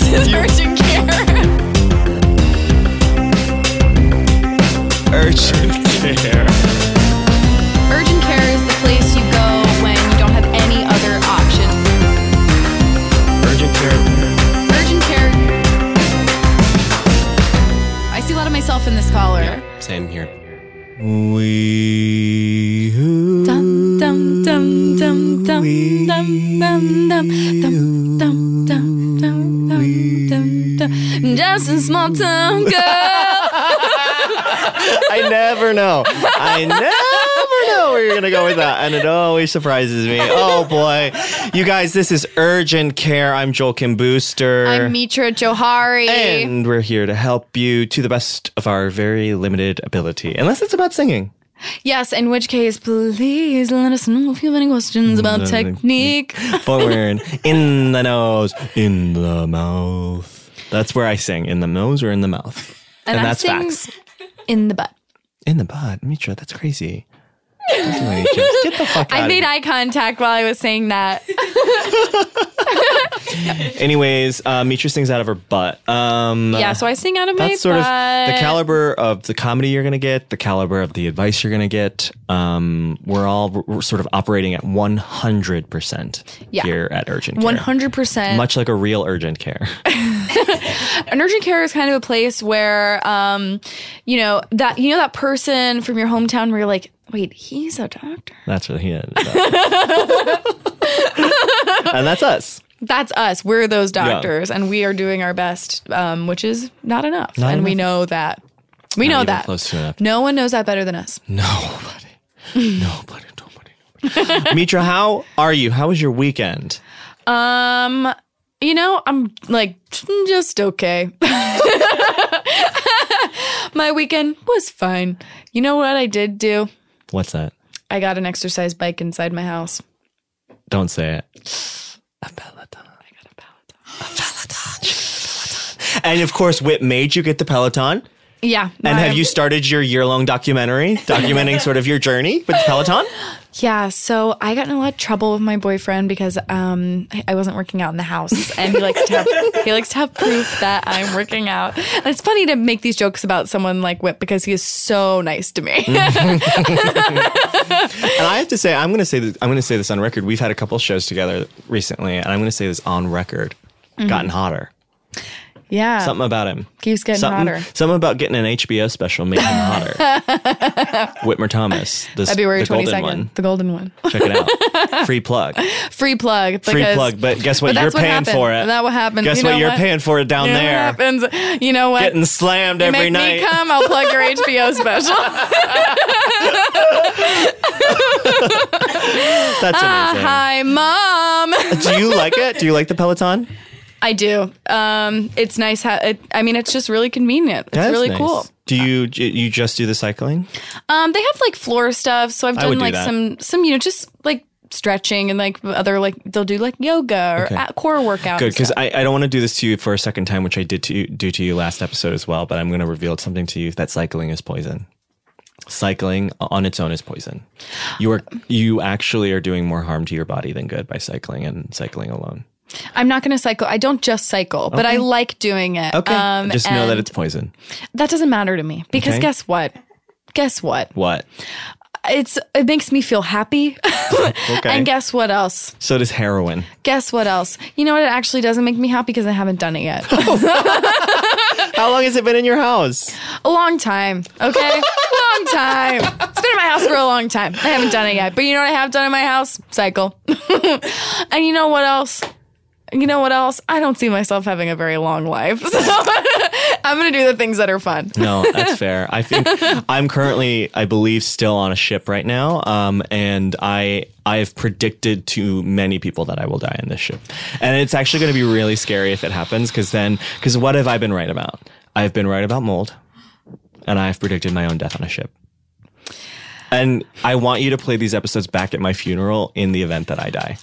This is urgent care. Urgent care. Urgent care is the place you go when you don't have any other option. Urgent care. Urgent care. I see a lot of myself in this caller. Same here. We who Dum dum dum dum dum dum dum dum dum dum dum Just a small town girl. I never know. I never know where you're gonna go with that, and it always surprises me. Oh boy, you guys, this is Urgent Care. I'm Joel Kim Booster. I'm Mitra Jouhari. and we're here to help you to the best of our very limited ability, unless it's about singing. Yes, in which case, please let us know if you have any questions about mm-hmm. technique. Forward, in the nose, in the mouth. That's where I sing, in the nose or in the mouth. And, I that's facts. In the butt. In the butt, Mitra, that's crazy. That's why you just- Get the fuck I of made eye contact while I was saying that. Anyways, uh, Mitra sings out of her butt. Um, yeah, so I sing out of my butt. that's sort of the caliber of the comedy you're going to get, the caliber of the advice you're going to get. Um, we're all we're sort of operating at 100% Yeah. here at Urgent Care. One hundred percent. Much like a real urgent care. An urgent care is kind of a place where, um, you know that you know that person from your hometown where you're like, wait, he's a doctor. That's what he is. and that's us. That's us. We're those doctors, and we are doing our best, um, which is not enough. Not and we know that. We know that. close to enough. No one knows that better than us. Nobody. nobody. Nobody. Nobody. Mitra, how are you? How was your weekend? Um, you know, I'm like just okay. My weekend was fine. You know what I did do? What's that? I got an exercise bike inside my house. Don't say it. A Peloton. I got a Peloton. A Peloton. She got a Peloton. And of course, Whip made you get the Peloton. Yeah. And have you started your year long documentary documenting sort of your journey with the Peloton? Yeah, so I got in a lot of trouble with my boyfriend because um, I- I wasn't working out in the house, and he likes to have he likes to have proof that I'm working out. And it's funny to make these jokes about someone like Whip because he is so nice to me. And I have to say, I'm going to say this, I'm going to say this on record. We've had a couple shows together recently, and I'm going to say this on record. Mm-hmm. Gotten hotter. Yeah, Something about him. keeps getting Something, hotter. something about getting an HBO special made him hotter. Whitmer Thomas, the, February the twenty golden one. the golden one. Check it out. Free plug. Free plug. Free plug. But guess what? but You're what paying happened. for it. That what happened. Guess You what? know You're paying for it down You know there. what happens? You know what? Getting slammed You every make night. me come. I'll plug your HBO special. That's ah, amazing. Hi, mom. Do you like it? Do you like the Peloton? I do. Um, it's nice. It, I mean, it's just really convenient. It's That's really nice. cool. Do you you just do the cycling? Um, they have like floor stuff, so I've done would do like some some you know just like stretching and like other like they'll do like yoga or Okay. core workout. Good, because. I, I don't want to do this to you for a second time, which I did to you, do to you last episode as well. But I'm going to reveal something to you that cycling is poison. Cycling on its own is poison. You are you actually are doing more harm to your body than good by cycling and cycling alone. I'm not going to cycle. I don't just cycle, but I like doing it. Okay, Um, just know that it's poison. that doesn't matter to me because Okay. guess what? Guess what? What? It's it makes me feel happy. Okay. and guess what else? so does heroin. Guess what else? You know what? It actually doesn't make me happy because I haven't done it yet. How long has it been in your house? a long time. Okay, long time. It's been in my house for a long time. I haven't done it yet, but you know what I have done in my house? Cycle. and you know what else? You know what else? I don't see myself having a very long life, so I'm gonna do the things that are fun. No, that's fair. I think I'm currently, I believe, still on a ship right now, um, and I I've predicted to many people that I will die in this ship, and it's actually going to be really scary if it happens because then because what have I been right about? I've been right about mold, and I've predicted my own death on a ship. And I want you to play these episodes back at my funeral in the event that I die.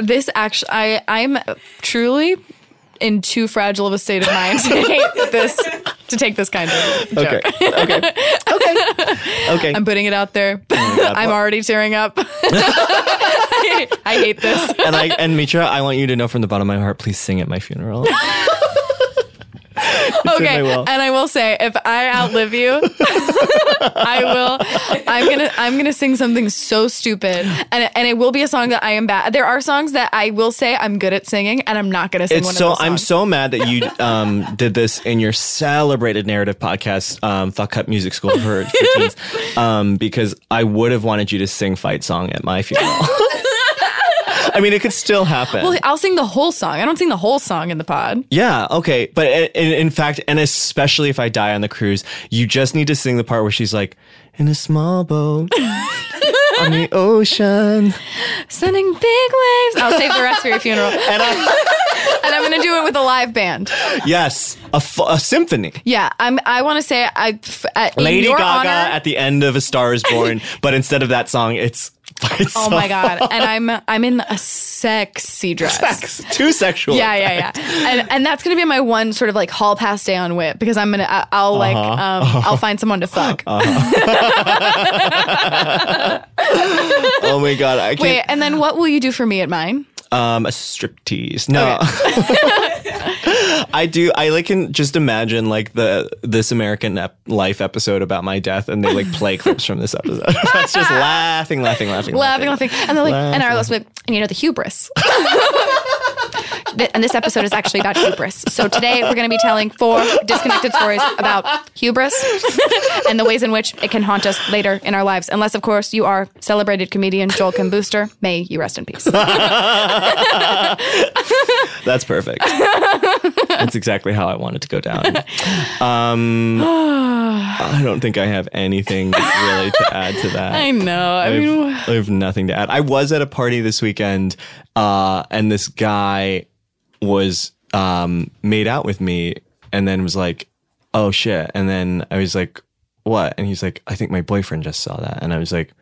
This actually, I I'm truly in too fragile of a state of mind to hate this to take this kind of joke. Okay. Okay. Okay. Okay. I'm putting it out there. Oh God. I'm already tearing up. I, I hate this. and I and Mitra, I want you to know from the bottom of my heart, please sing at my funeral. Okay, and I will say, if I outlive you, I will. I'm gonna. I'm gonna sing something so stupid, and and it will be a song that I am bad. There are songs that I will say I'm good at singing, and I'm not gonna sing one It's so of those I'm so mad that you um, did this in your celebrated narrative podcast, um, Fuck Up Music School for, for Teens, um, because I would have wanted you to sing fight song at my funeral. I mean, it could still happen. Well, I'll sing the whole song. I don't sing the whole song in the pod. yeah, okay, but in, in in fact, and especially if I die on the cruise, you just need to sing the part where she's like, "In a small boat on the ocean," Sending big waves. I'll save the rest for your funeral, and I, and I'm gonna do it with a live band. yes, a, a symphony. Yeah, I'm. I want to say I. f- uh, Lady Gaga honor, at the end of A Star Is Born, but instead of that song, it's Oh my god! And I'm I'm in a sexy dress. Sex. Too sexual. Yeah, yeah, yeah. And and that's gonna be my one sort of like hall pass day on whip because I'm gonna I'll like Uh-huh. um I'll find someone to fuck. Oh my god, I can't. Wait, and then what will you do for me at mine? Um, a striptease. No. I do. I like can just imagine like the This American ep- Life episode about my death, and they like play clips from this episode. That's just laughing, laughing, laughing, Laughing, laughing, and they're like, and I Laughing. was like, and you know the hubris. Th- and this episode is actually about hubris. So today we're going to be telling four disconnected stories about hubris and the ways in which it can haunt us later in our lives. Unless, of course, you are celebrated comedian Joel Kim Booster. May you rest in peace. That's perfect. That's exactly how I want it to go down. Um, I don't think I have anything really to add to that. I know. I I mean, have, I have nothing to add. I was at a party this weekend, uh, and this guy was um, made out with me, and then was like, "Oh shit!" And then I was like, "What?" And he's like, "I think my boyfriend just saw that," and I was like,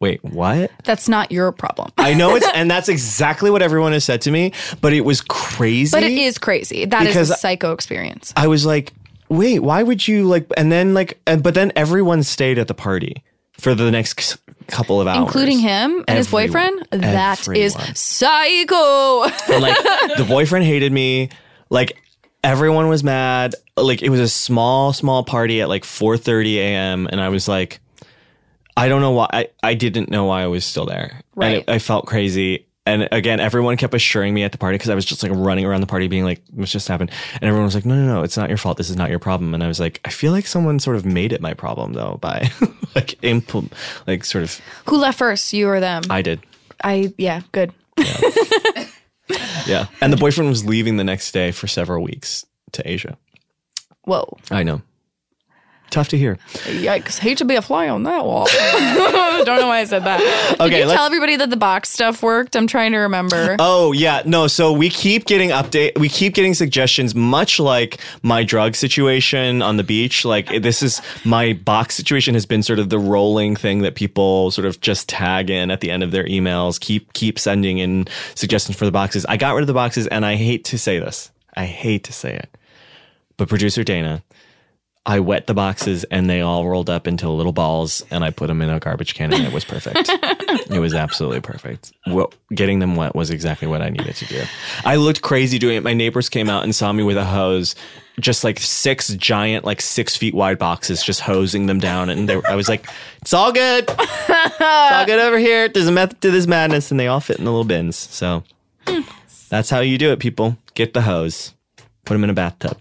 "Wait, what?" that's not your problem. I know it's, and that's exactly what everyone has said to me, but it was crazy. But it is crazy. That is a psycho experience. I was like, wait, why would you like? And then like, and, but then everyone stayed at the party for the next couple of hours, Including him and his Everyone. boyfriend? That is psycho. And, like the boyfriend hated me. Like everyone was mad. Like it was a small, small party at like 4:30 a.m. And I was like, I don't know why. I, I didn't know why I was still there. And Right. it, I felt crazy. And again, everyone kept assuring me at the party because I was just like running around the party being like, what's just happened? And everyone was like, no, no, no, it's not your fault. This is not your problem. And I was like, I feel like someone sort of made it my problem though by like impl- like sort of, Who left first, you or them? I did. I, yeah, good. Yeah. And the boyfriend was leaving the next day for several weeks to Asia. Whoa. I know. Tough to hear. Yikes. Hate to be a fly on that wall. Don't know why I said that. Did Okay, you let's- tell everybody that the box stuff worked? I'm trying to remember. Oh yeah, no. So we keep getting update. We keep getting suggestions, much like my drug situation on the beach. Like this is my box situation has been sort of the rolling thing that people sort of just tag in at the end of their emails. Keep keep sending in suggestions for the boxes. I got rid of the boxes, and I hate to say this. I hate to say it, but producer Dana. I wet the boxes and they all rolled up into little balls and I put them in a garbage can and it was perfect. it was absolutely perfect. Well, getting them wet was exactly what I needed to do. I looked crazy doing it. My neighbors came out and saw me with a hose, just like six giant, like six feet wide boxes, just hosing them down. And were- I was like, it's all good. It's all good over here. There's a method to this madness. And they all fit in the little bins. So hmm. that's how you do it, people. Get the hose, put them in a bathtub.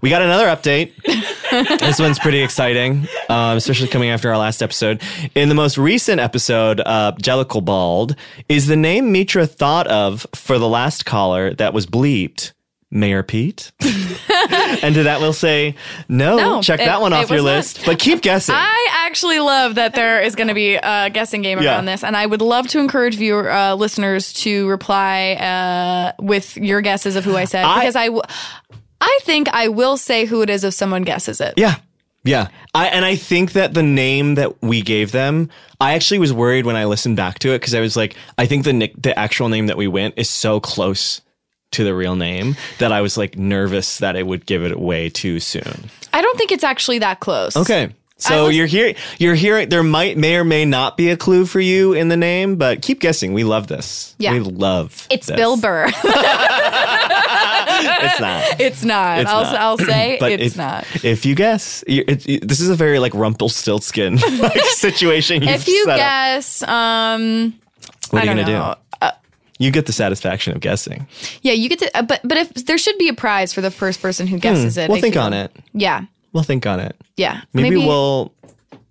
We got another update. this one's pretty exciting, um, especially coming after our last episode. In the most recent episode, uh, Jellicle Bald is the name Mitra thought of for the last caller that was bleeped. Mayor Pete. and to that we'll say, no, No, check it- that one off your was not. list. But keep guessing. I actually love that there is going to be a guessing game Yeah. around this, and I would love to encourage viewer uh, listeners to reply uh, with your guesses of who I said I- because I, w- I think I will say who it is if someone guesses it. Yeah. Yeah. I and I think that the name that we gave them, I actually was worried when I listened back to it because I was like, I think the nick the actual name that we went is so close to the real name that I was like nervous that it would give it away too soon. I don't think it's actually that close. Okay. So was- you're here you're hearing there might may or may not be a clue for you in the name, but keep guessing. We love this. Yeah. We love It's this. Bill Burr. it's not. It's not. It's I'll not. I'll say But it's if, not. If you guess, it, it- this is a very like Rumpelstiltskin like situation. If you guess, um, what I are you gonna know. do? Uh, You get the satisfaction of guessing. yeah, you get to, uh, but but if there should be a prize for the first person who guesses it. Hmm. We'll I think feel. on it. Yeah, We'll think on it. yeah. Maybe, we'll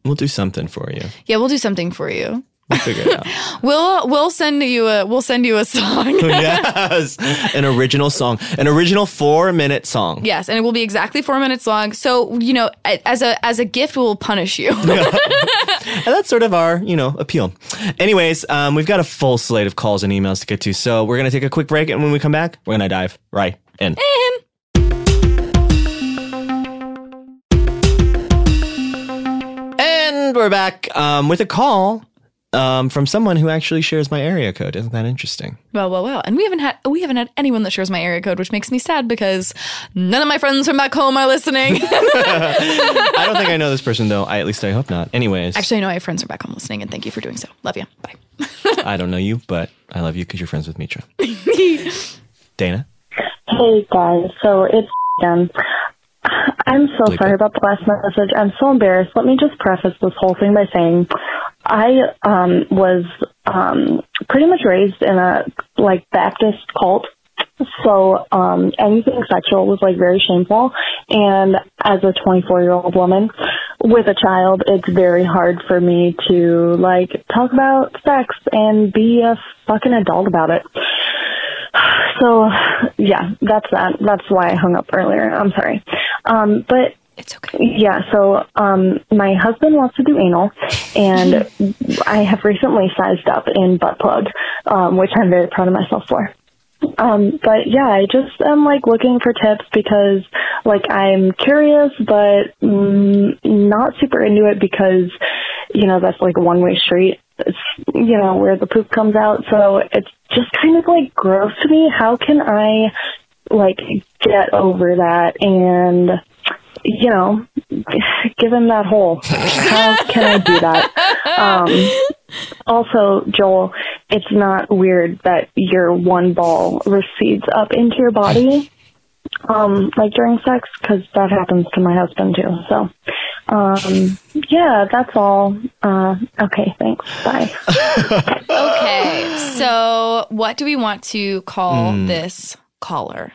we'll do something for you. yeah we'll do something for you. We'll figure it out. We'll we'll send you a we'll send you a song. yes, an original song, an original four minute song. yes, and it will be exactly four minutes long. So you know, as a as a gift, we'll punish you. And that's sort of our, you know, appeal. Anyways, um, we've got a full slate of calls and emails to get to. So we're going to take a quick break. And when we come back, we're going to dive right in. And we're back um, with a call um, from someone who actually shares my area code. Isn't that interesting? Well, well, well, and we haven't had we haven't had anyone that shares my area code, which makes me sad because none of my friends from back home are listening. I don't think I know this person, though. I, at least I hope not. Anyways, Actually, I know I have friends from back home listening, and thank you for doing so. Love you. Bye. I don't know you, but I love you because you're friends with Mitra. Dana? Hey guys, so it's again. I'm so sorry it. about the last message. I'm so embarrassed. Let me just preface this whole thing by saying I um was um pretty much raised in a like Baptist cult. So um anything sexual was like very shameful and as a 24 year old woman with a child it's very hard for me to like talk about sex and be a fucking adult about it. So, yeah, that's that. That's why I hung up earlier. I'm sorry. Um, but It's okay. yeah, so um, my husband wants to do anal, and I have recently sized up in butt plug, um, which I'm very proud of myself for. Um, but yeah, I just am like looking for tips because like I'm curious, but mm, not super into it because you know that's like a one way street. It's you know where the poop comes out, so it's just kind of like gross to me. How can I like get over that and you know give him that hole? How can I do that? Um, also, Joel, it's not weird that your one ball recedes up into your body, um, like during sex, because that happens to my husband too. So, um, yeah, that's all. Uh, okay, thanks. Bye. Okay, so what do we want to call Hmm. this caller?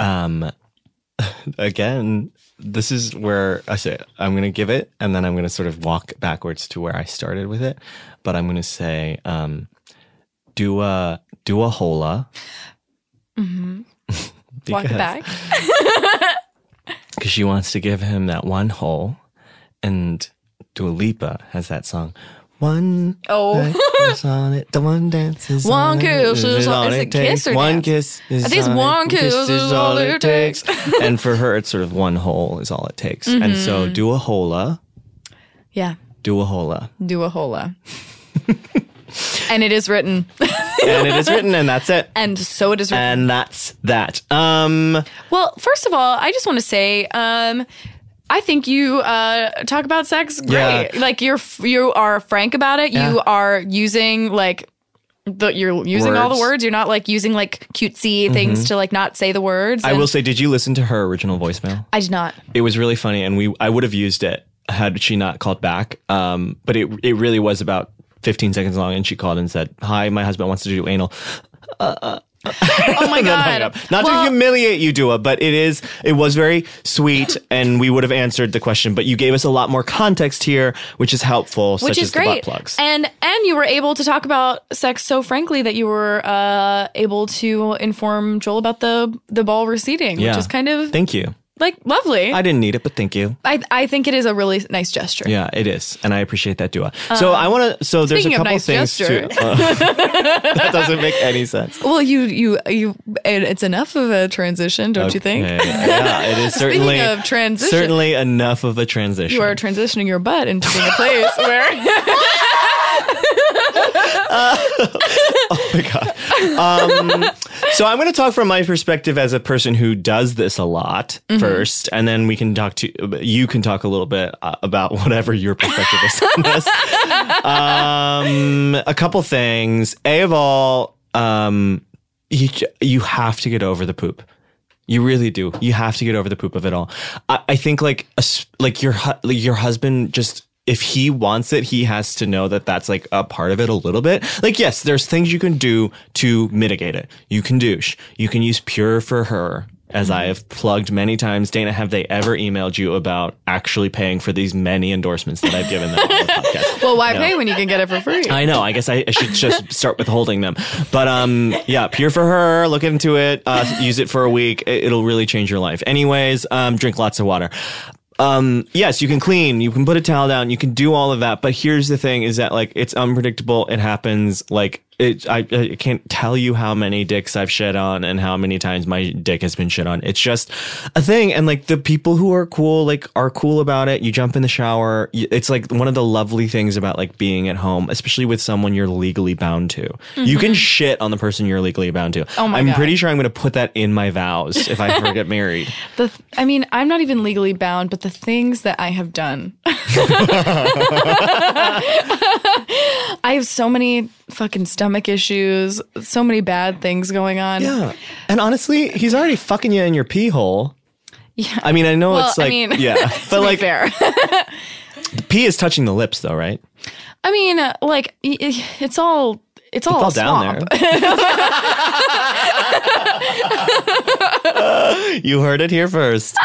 um again this is where i say i'm going to give it and then i'm going to sort of walk backwards to where i started with it but i'm going to say um do a do a hola Walk it back. because she wants to give him that one hole and Dua Lipa has that song one Oh. is on it. The one dance is One on it, kiss is all- it? kiss or one dance? kiss is I think it's on it, one kiss is all it takes. and for her it's sort of one hole is all it takes. And so Mm-hmm. do a hola. Yeah, do a hola. Do a hola. and it is written, and it is written and that's it. And so it is written. and that's that. Um Well, first of all, I just want to say, um, I think you uh, talk about sex great. Yeah. Like you're you are frank about it. You are using like the you're using all the Words. words. You're not like using like cutesy things to like not say the words. i will say did you listen to her original voicemail I did not. it was really funny and we I would have used it had she not called back. Um, but it it really was about 15 seconds long and she called and said, "Hi, my husband wants to do anal." Oh my god! up. Not Well, to humiliate you, Dua, but it is it was very sweet and we would have answered the question, but you gave us a lot more context here, which is helpful, which is as the butt great. And and you were able to talk about sex so frankly that you were uh, able to inform Joel about the the ball receding, Yeah. which is kind of Thank you. Like lovely. I didn't need it, but thank you. I, I think it is a really nice gesture. Yeah, it is, and I appreciate that, Dua. so I want to. So there's a speaking of couple nice things gesture. to. uh, that doesn't make any sense. Well, you you you it- it's enough of a transition, don't you think? Okay, Yeah, it is certainly Speaking of transition, certainly enough of a transition. you are transitioning your butt into being a place where oh my god. Um, so I'm going to talk from my perspective as a person who does this a lot Mm-hmm. first, and then we can talk to you can talk a little bit uh, about whatever your perspective is on this. Um, a couple things. A of all, um, you you have to get over the poop. You really do. You have to get over the poop of it all. I, I think like a like your hu- like your husband just if he wants it, he has to know that that's like a part of it a little bit. Like yes, there's things you can do to mitigate it. You can douche. You can use Pure for her. As I have plugged many times, Dana, have they ever emailed you about actually paying for these many endorsements that I've given them on the podcast? Well, why No. pay when you can get it for free? I know. I guess I, I should just start withholding them. But um, yeah, pure for her. Look into it. Uh, use it for a week. It, will really change your life. Anyways, um, drink lots of water. Um, yes, you can clean. You can put a towel down. You can do all of that. But here's the thing: is that like it's unpredictable. It happens. Like it. I, I can't tell you how many dicks I've shed on and how many times my dick has been shit on. It's just a thing. And like the people who are cool, like are cool about it. You jump in the shower. It's like one of the lovely things about like being at home, especially with someone you're legally bound to. You can mm-hmm. shit on the person you're legally bound to. Oh my I'm God. pretty sure I'm going to put that in my vows if I ever get married. The th- I mean, I'm not even legally bound, but the things that I have done. I have so many fucking stomach issues, so many bad things going on. Yeah. And honestly, he's already fucking you in your pee hole. Yeah. I mean, I know Well, it's I like, mean, yeah, but like, fair. pee is touching the lips, though, right? I mean, uh, like it's all it's all, It's all down there. you heard it here first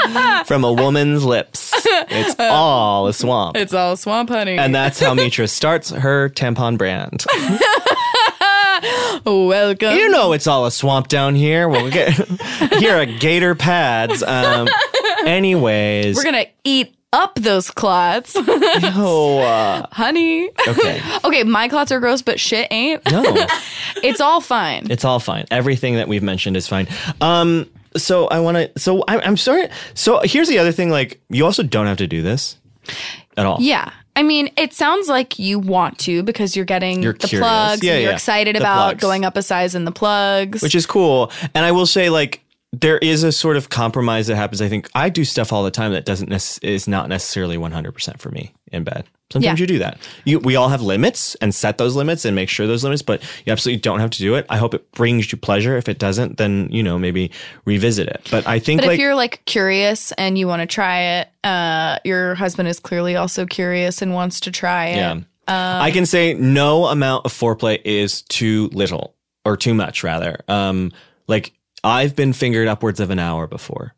from a woman's lips. It's all a swamp. It's all swamp, honey. And that's how Mitra starts her tampon brand. Welcome. You know it's all a swamp down here. We'll get here at Gator Pads. Um, anyways, We're gonna eat up those clots, oh, uh, honey. okay. Okay, my clots are gross, but shit ain't. No, It's all fine. it's all fine. Everything that we've mentioned is fine. Um, so I want to. So I, I'm sorry. So here's the other thing. Like, you also don't have to do this at all. Yeah. I mean, it sounds like you want to because you're getting You're the curious. plugs Yeah, and you're yeah. excited The about plugs. going up a size in the plugs. which is cool. And I will say, like, there is a sort of compromise that happens. I think I do stuff all the time that doesn't nec- is not necessarily 100% for me in bed. Sometimes Yeah. you do that. You, we all have limits and set those limits and make sure those limits, but you absolutely don't have to do it. I hope it brings you pleasure. If it doesn't, then you know maybe revisit it. But I think but like if you're like curious and you want to try it, uh, your husband is clearly also curious and wants to try it. Yeah. I can say no amount of foreplay is too little or too much, rather. Um, like I've been fingered upwards of an hour before,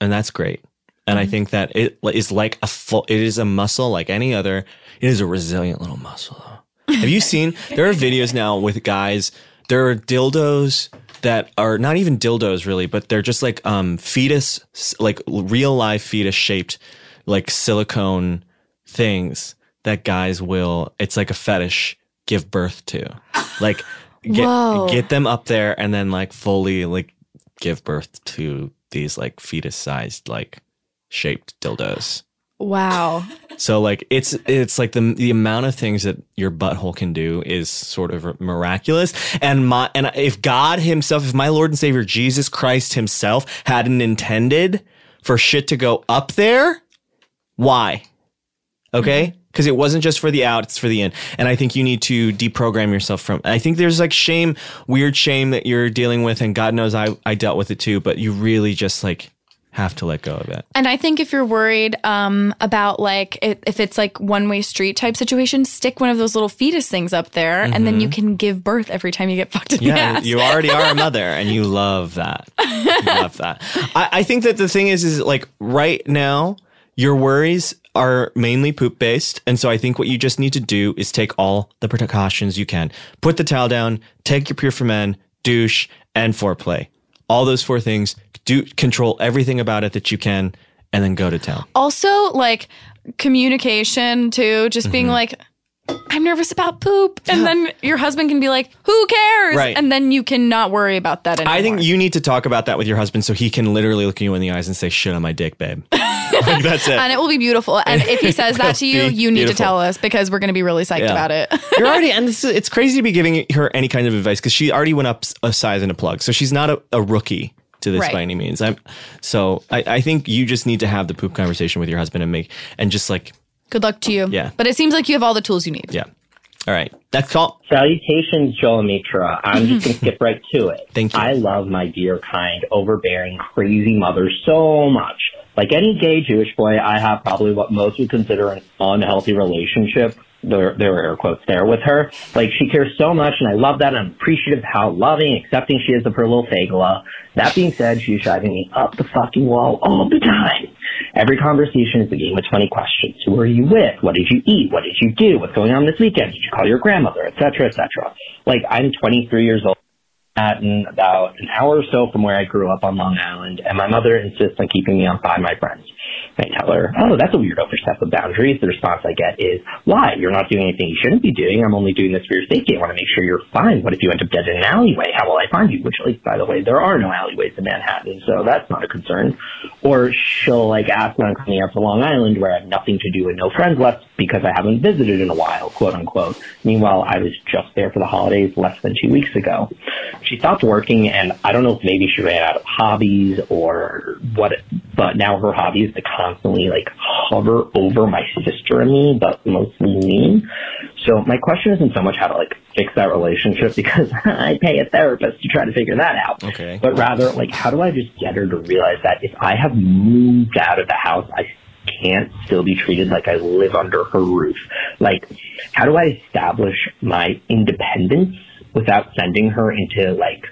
and that's great. And I think that it is like a full, it is a muscle like any other. It is a resilient little muscle. Though. Have you seen? There are videos now with guys. There are dildos that are not even dildos really, but they're just like um fetus, like real live fetus shaped, like silicone things that guys will it's like a fetish give birth to like get Whoa. get them up there and then like fully like give birth to these like fetus sized like shaped dildos Wow. so like it's it's like the the amount of things that your butthole can do is sort of miraculous. And my and if God Himself, if my Lord and Savior Jesus Christ Himself hadn't intended for shit to go up there, why? Okay. Mm-hmm. Because it wasn't just for the out, it's for the in. And I think you need to deprogram yourself from. I think there's like shame, weird shame that you're dealing with, and God knows I I dealt with it too. But you really just like have to let go of it. And I think if you're worried um, about like if, if it's like one way street type situation, stick one of those little fetus things up there, and then you can give birth every time you get fucked in the Mm-hmm. Yeah, ass. you already are a mother, and you love that. You love that. I, I think that the thing is, is like right now, your worries are mainly poop based, and so I think what you just need to do is take all the precautions you can. Put the towel down, take your Pure for Men, douche, and foreplay. All those four things. Do control everything about it that you can, and then go to town. also, like communication too, just Mm-hmm. being like. I'm nervous about poop. And then your husband can be like, who cares? Right. And then you cannot worry about that anymore. I think you need to talk about that with your husband so he can literally look you in the eyes and say, "Shit on my dick, babe." like, that's it. and it will be beautiful. And if he says that to you, you need to tell us because we're going to be really psyched Yeah. about it. You're already, and this is, it's crazy to be giving her any kind of advice because she already went up a size in a plug, so she's not a, a rookie to this Right. by any means. I'm so I, I think you just need to have the poop conversation with your husband and make and just like Good luck to you. Yeah. But it seems like you have all the tools you need. yeah. All right. Next call. Salutations, Joel and Mitra. I'm just going to skip right to it. Thank you. I love my dear, kind, overbearing, crazy mother so much. Like any gay Jewish boy, I have probably what most would consider an unhealthy relationship. There, there were air quotes there with her. Like she cares so much, and I love that. I'm appreciative of how loving, accepting she is of her little fagula. That being said, she's driving me up the fucking wall all the time. Every conversation is a game of 20 questions. Who are you with? What did you eat? What did you do? What's going on this weekend? Did you call your grandmother? Et cetera, et cetera. Like, I'm 23 years old. Manhattan, about an hour or so from where I grew up on Long Island, and my mother insists on keeping me on by my friends. I tell her, oh, that's a weird overstep of boundaries. The response I get is, why? You're not doing anything you shouldn't be doing. I'm only doing this for your safety. I want to make sure you're fine. What if you end up dead in an alleyway? How will I find you? Which, like, by the way, there are no alleyways in Manhattan, so that's not a concern. Or she'll, like, ask when I'm coming out to Long Island where I have nothing to do and no friends left because I haven't visited in a while, quote unquote. Meanwhile, I was just there for the holidays less than two weeks ago. She stopped working and I don't know if maybe she ran out of hobbies or what, but now her hobby is to constantly like hover over my sister and me, but mostly me. So my question isn't so much how to like fix that relationship because I pay a therapist to try to figure that out. Okay. But rather like how do I just get her to realize that if I have moved out of the house, I can't still be treated like I live under her roof. Like, how do I establish my independence without sending her into like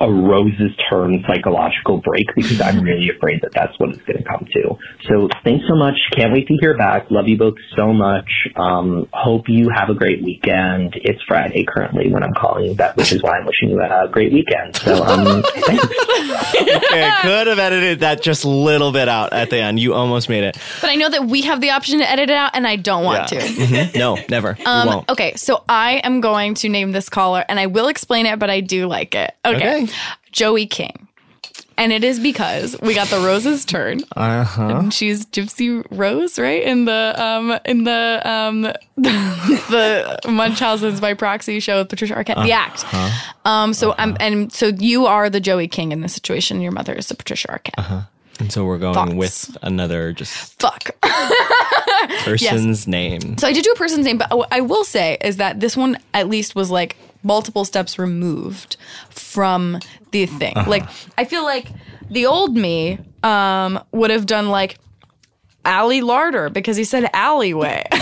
a rose's turn psychological break because I'm really afraid that that's what it's going to come to. So thanks so much. Can't wait to hear back. Love you both so much. Um, hope you have a great weekend. It's Friday currently when I'm calling you that, which is why I'm wishing you a great weekend. So, um, thanks. Okay, I could have edited that just a little bit out at the end. You almost made it. But I know that we have the option to edit it out, and I don't want Yeah. to. Mhm. No, never. Um, won't. okay, so I am going to name this caller, and I will explain it, but I do like it. Okay. Okay. Joey King. And it is because we got the Rose's turn. Uh-huh. And she's Gypsy Rose, right? In the um in the um the Munchausen's by proxy show with Patricia Arquette, the act. Um so I'm and so you are the Joey King in this situation. Your mother is the Patricia Arquette. Uh-huh. And so we're going with another just Fuck. person's name. So I did do a person's name, but what I will say is that this one at least was like multiple steps removed from the thing. Like I feel like the old me um, would have done like Ali Larter because he said alleyway. I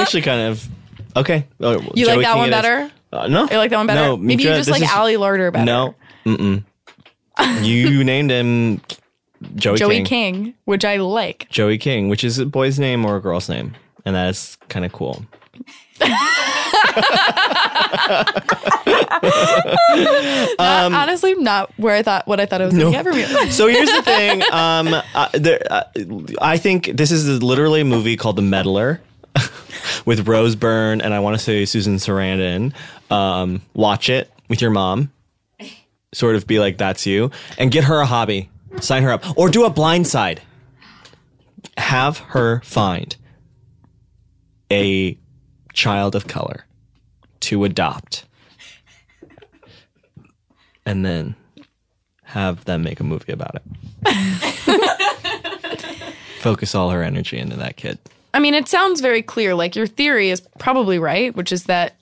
actually kind of okay. Oh, You like that one better? Uh, no, You like that one better? No, Maybe you just like is- Ali Larter better. No, mm-mm. you named him Joey, Joey King. King. which I like. Joey King, which is a boy's name or a girl's name, and that is kind of cool. Not- honestly, not where I thought what I thought it was going to get for me. So here's the thing. Um, uh, there, uh, I think this is literally a movie called The Meddler with Rose Byrne and I want to say Susan Sarandon. Um, watch it with your mom. Sort of be like, that's you. And get her a hobby. Sign her up. Or do a blind side. Have her find a child of color to adopt. And then have them make a movie about it. Focus all her energy into that kid. I mean, it sounds very clear. Like your theory is probably right, which is that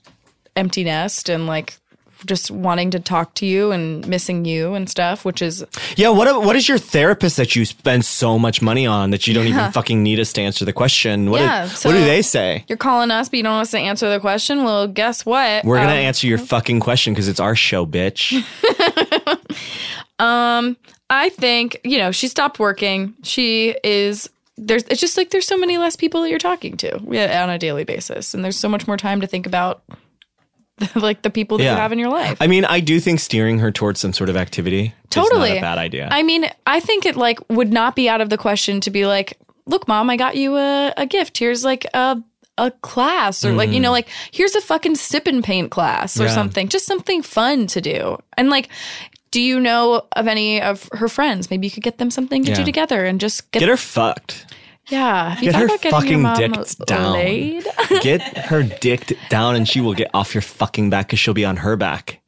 empty nest and like just wanting to talk to you and missing you and stuff, which is Yeah, what what is your therapist that you spend so much money on that you don't even fucking need us to answer the question? What, Yeah, did- so- what do they say? you're calling us, but you don't want us to answer the question. Well, guess what? We're gonna Um, answer your fucking question because it's our show, bitch. um, I think you know she stopped working. She is there's. It's just like there's so many less people that you're talking to yeah, on a daily basis, and there's so much more time to think about like the people that Yeah. you have in your life. I mean, I do think steering her towards some sort of activity totally is not a bad idea. I mean, I think it like would not be out of the question to be like, look, mom, I got you a, a gift. Here's like a a class or like you know like here's a fucking sip and paint class or Mm. Yeah. something just something fun to do and like do you know of any of her friends maybe you could get them something to do Yeah. together and just get, Get her fucked. Yeah Get her about getting fucking dick down. laid? Get her dick down and she will get off your fucking back because she'll be on her back.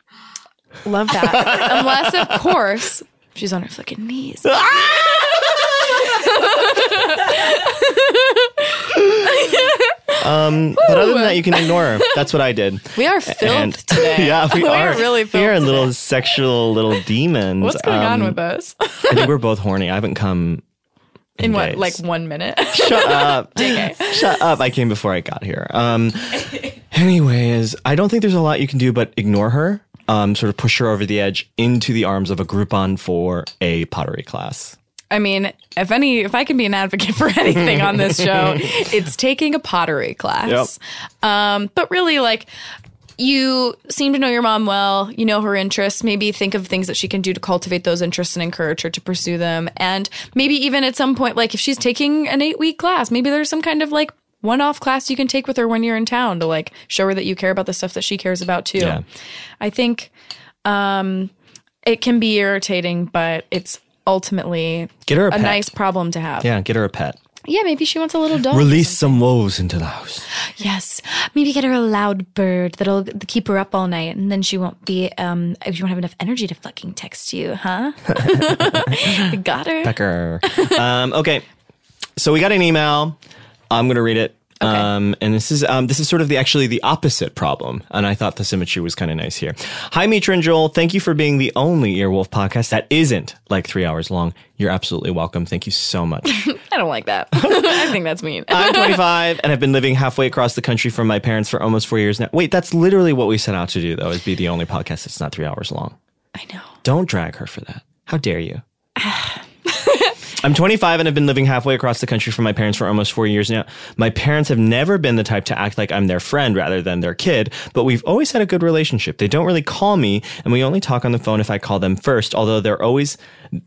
love that unless of course she's on her fucking knees Um, but other than that, you can ignore her. That's what I did. We are filmed today. yeah, we, We are. are really We are little sexual little demons. What's going on Um, with us? I think we're both horny. I haven't come. In what, days. like one minute? Shut up. Shut up. I came before I got here. Um, anyways, I don't think there's a lot you can do but ignore her, um, sort of push her over the edge into the arms of a Groupon for a pottery class. I mean, if any, if I can be an advocate for anything on this show, it's taking a pottery class. Um, but really, like, you seem to know your mom well. You know her interests. Maybe think of things that she can do to cultivate those interests and encourage her to pursue them. And maybe even at some point, like if she's taking an eight week class, maybe there's some kind of like one off class you can take with her when you're in town to like show her that you care about the stuff that she cares about too. Yeah. I think um, it can be irritating, but it's ultimately Get her a a nice problem to have. Yeah, get her a pet. Yeah, maybe she wants a little dog. Release some woes into the house. Yes, maybe get her a loud bird that'll keep her up all night, and then she won't be. Um, you won't have enough energy to fucking text you, huh? Got her. Pecker. um, okay, so we got an email. I'm going to read it. Okay. Um, and this is um, this is sort of the actually the opposite problem, and I thought the symmetry was kind of nice here. Hi, Mitra and Joel. Thank you for being the only Earwolf podcast that isn't like three hours long. You're absolutely welcome. Thank you so much. I don't like that. I think that's mean. I'm 25 and I've been living halfway across the country from my parents for almost four years now. Wait, that's literally what we set out to do, though, is be the only podcast that's not three hours long. I know. Don't drag her for that. How dare you? I'm 25 and I've been living halfway across the country from my parents for almost four years now. My parents have never been the type to act like I'm their friend rather than their kid, but we've always had a good relationship. They don't really call me, and we only talk on the phone if I call them first, although they're always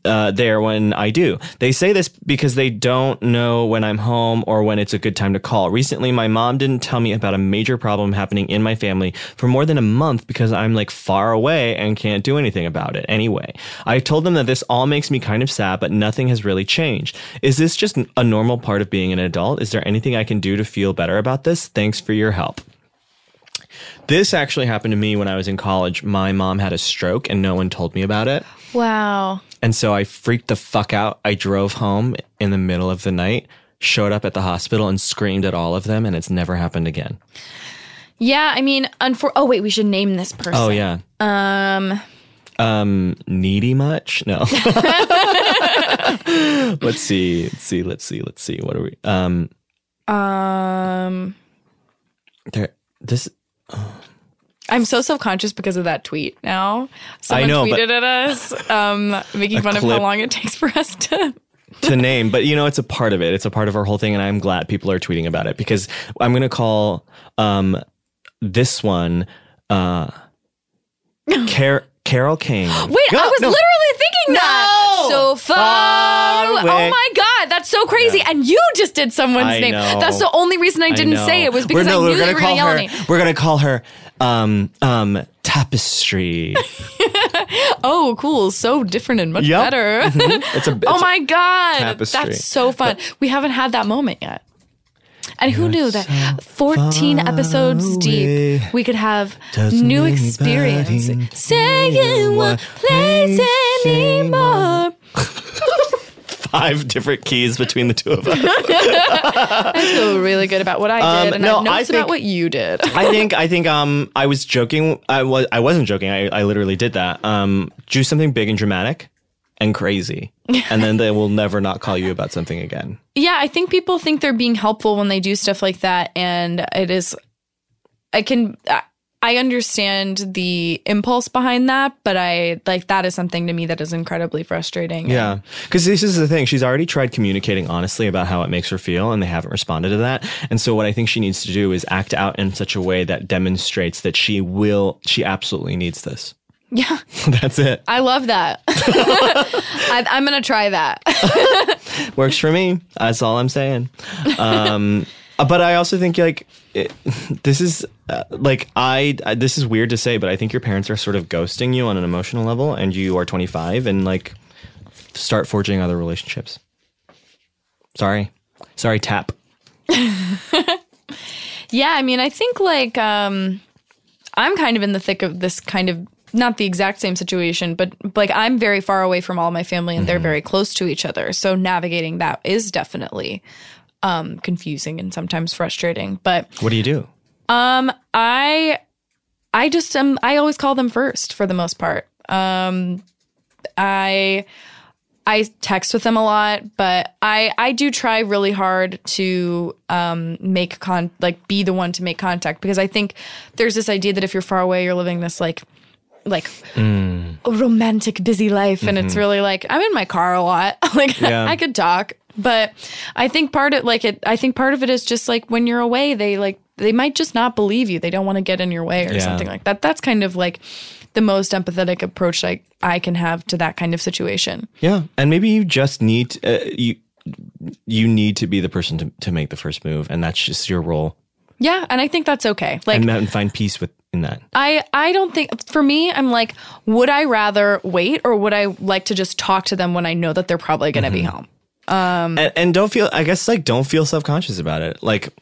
uh, there when I do. They say this because they don't know when I'm home or when it's a good time to call. Recently, my mom didn't tell me about a major problem happening in my family for more than a month because I'm like far away and can't do anything about it anyway. I told them that this all makes me kind of sad, but nothing has really changed. Is this just a normal part of being an adult? Is there anything I can do to feel better about this? Thanks for your help. This actually happened to me when I was in college. My mom had a stroke and no one told me about it. Wow. And so I freaked the fuck out. I drove home in the middle of the night, showed up at the hospital and screamed at all of them, and it's never happened again. Yeah, I mean, unfor- oh wait, we should name this person. Oh, yeah. Um, Um, needy much? No. let's see. Let's see. Let's see. Let's see. What are we? Um, um, there, this, I'm so self conscious because of that tweet. Now, someone know, tweeted at us, um, making fun of how long it takes for us to. to name, but you know, it's a part of it. It's a part of our whole thing, and I'm glad people are tweeting about it because I'm going to call um this one uh Car- Carole King. Wait, Go- I was no. literally thinking that. No! So far. Far Oh my god, that's so crazy. And you just did someone's I name. know. That's the only reason I I didn't know. say it was We're- because no, I we're knew gonna you were going to yell her. at me. We're gonna call her um um Tapestry. Oh, cool. So different and much Yep. better. It's a. oh my god. tapestry. That's so fun. we haven't had that moment yet. And who knew that 14 episodes deep, we could have new experience. Say you won't place anymore. five different keys between the two of us. I feel really good about what I did, Um, and no, I have I think- about what you did. I think I think um I was joking. I was I wasn't joking. I, I literally did that. Um, do something big and dramatic and crazy, and then they will never not call you about something again. Yeah, I think people think they're being helpful when they do stuff like that, and it is. I can. I- understand the impulse behind that, but I like that is something to me that is incredibly frustrating. Yeah, because this is the thing. She's already tried communicating honestly about how it makes her feel, and they haven't responded to that. And so, what I think she needs to do is act out in such a way that demonstrates that she will. She absolutely needs this. yeah, That's it. I love that. I, I'm gonna try that. Works for me. That's all I'm saying. Um, but I also think like it, this is uh, like I, I this is weird to say, but I think your parents are sort of ghosting you on an emotional level, and you are 25, and like start forging other relationships. Sorry, sorry, tap. Yeah, I mean, I think like um I'm kind of in the thick of this kind of not the exact same situation, but like I'm very far away from all my family and they're very close to each other. So navigating that is definitely um, confusing and sometimes frustrating. But What do you do? Um, I I just um I always call them first for the most part. Um, I I text with them a lot, but I I do try really hard to um make con like be the one to make contact because I think there's this idea that if you're far away, you're living this like like romantic busy life and it's really like I'm in my car a lot. like Yeah. I could talk, but I think part of like it I think part of it is just like when you're away they like they might just not believe you. They don't want to get in your way or Yeah. something like that. That's kind of like the most empathetic approach I I can have to that kind of situation. Yeah, and maybe you just need uh, you you need to be the person to, to make the first move, and that's just your role, Yeah, and I think that's okay. Like and, and find peace with in that. I I don't think for me I'm like would I rather wait or would I like to just talk to them when I know that they're probably going to be home? and, and don't feel i guess like don't feel self-conscious about it like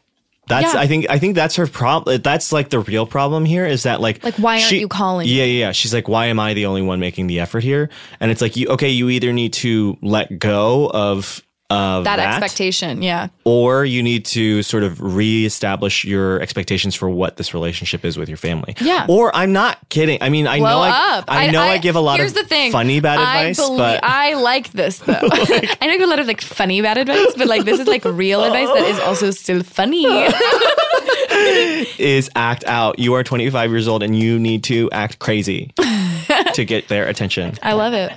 that's Yeah. i think i think that's her problem that's like the real problem here is that like Like, why aren't you calling? yeah yeah yeah she's like why am i the only one making the effort here and it's like you okay you either need to let go of of That, that, expectation, yeah. or you need to sort of reestablish your expectations for what this relationship is with your family. Yeah. or i'm not kidding i mean i Blow know I, up. I know I, give a lot of the thing. funny bad advice I believe, but I like this though. I know I give a lot of like funny bad advice, but like this is like real advice that is also still funny. is act out. You are 25 years old and you need to act crazy to get their attention. I love it.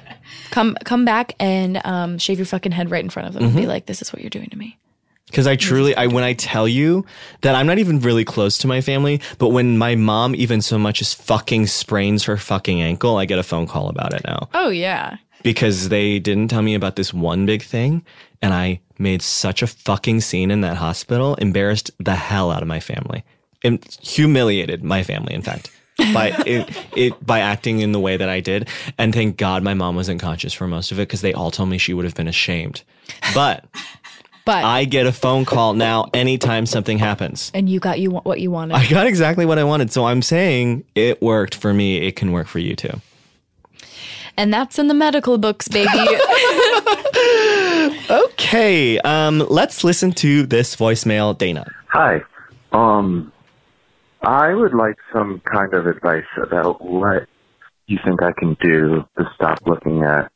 Come come back and um, shave your fucking head right in front of them and Mm-hmm. be like, "This is what you're doing to me." Because I truly, I when I tell you that I'm not even really close to my family, but when my mom even so much as fucking sprains her fucking ankle, I get a phone call about it now Oh yeah. because they didn't tell me about this one big thing, and I made such a fucking scene in that hospital, embarrassed the hell out of my family, and humiliated my family. In fact. By it, it by acting in the way that I did, and thank God my mom wasn't conscious for most of it because they all told me she would have been ashamed. But But I get a phone call now anytime something happens. and you got you what you wanted. I got exactly what I wanted. So I'm saying it worked for me. It can work for you too. and that's in the medical books, baby. Okay. Um, let's listen to this voicemail, Dana. Hi. Um, I would like some kind of advice about what you think I can do to stop looking at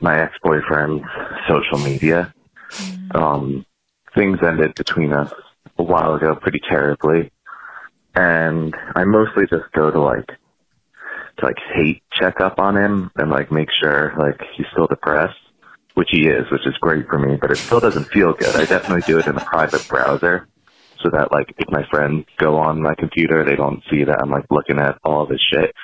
my ex-boyfriend's social media. Um, things ended between us a while ago pretty terribly, and I mostly just go to like to like hate check up on him and like make sure like he's still depressed, which he is, which is great for me, but it still doesn't feel good. I definitely do it in a private browser so that like if my friends go on my computer, they don't see that I'm like looking at all this shit,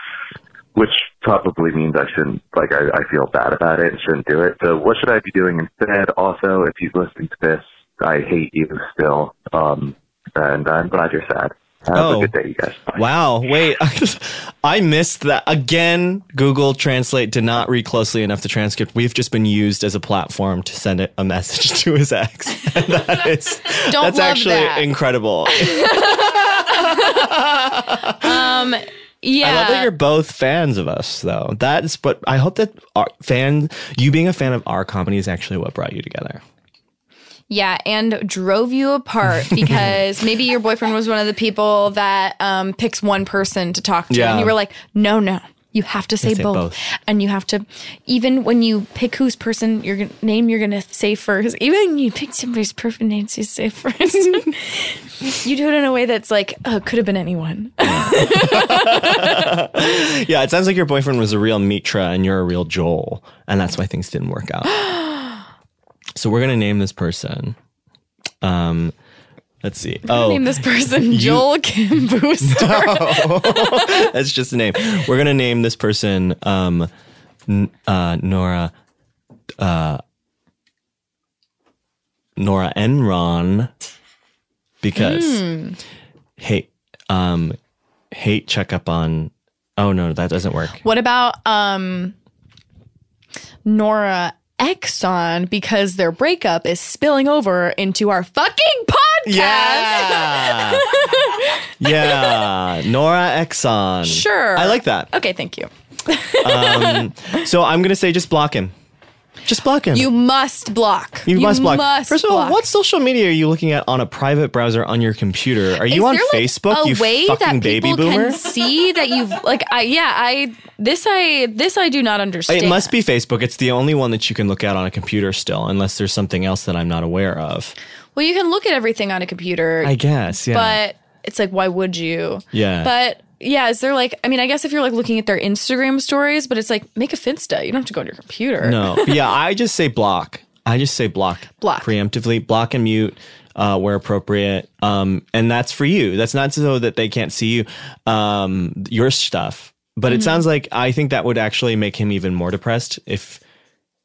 which probably means I shouldn't, like I, I feel bad about it and shouldn't do it. So what should I be doing instead? Also, if he's listening to this, I hate you still. Um, and I'm glad you're sad. Have Oh. a good day, you guys. Bye. Wow. Wait, I missed that again. Google Translate did not read closely enough the transcript. We've just been used as a platform to send it a message to his ex. And that is Don't that's love actually that. incredible. Um, yeah. I love that you're both fans of us, though. That's what I hope that our fan, you being a fan of our comedy, is actually what brought you together. Yeah, and drove you apart because maybe your boyfriend was one of the people that um, picks one person to talk to, Yeah. and you were like, no, no. You have to say, say both. both. and you have to, even when you pick whose person your name you're gonna say first. Even when you pick somebody's perfect name to say first, you do it in a way that's like, oh, could have been anyone. Yeah, it sounds like your boyfriend was a real Mitra and you're a real Joel, and that's why things didn't work out. so we're gonna name this person. Um, let's see. Oh, Name this person Joel Kim Booster. that's just a name. We're gonna name this person um, uh, Nora, uh, Nora Enron, because hate, um, hate checkup on. Oh no, that doesn't work. What about um Nora Exxon because their breakup is spilling over into our fucking podcast? Yeah, yeah, Nora Exxon. Sure. I like that. Okay, thank you. Um, so I'm gonna say just block him. Just block him. You must block. You must block. must First of all, block. what social media are you looking at on a private browser on your computer? Are you Is on there, like, Facebook? A you way fucking that baby people boomer. can see that you've like. I yeah. I this I this I do not understand. It must be Facebook. It's the only one that you can look at on a computer still, unless there's something else that I'm not aware of. Well, you can look at everything on a computer, I guess, yeah. but it's like, why would you? Yeah. But yeah, is there like? I mean, I guess if you're like looking at their Instagram stories, but it's like make a Finsta. You don't have to go on your computer. no, yeah, I just say block. I just say block. Block. preemptively. Block and mute uh, where appropriate. Um, and that's for you. That's not so that they can't see you, um, your stuff. But Mm-hmm. it sounds like I think that would actually make him even more depressed if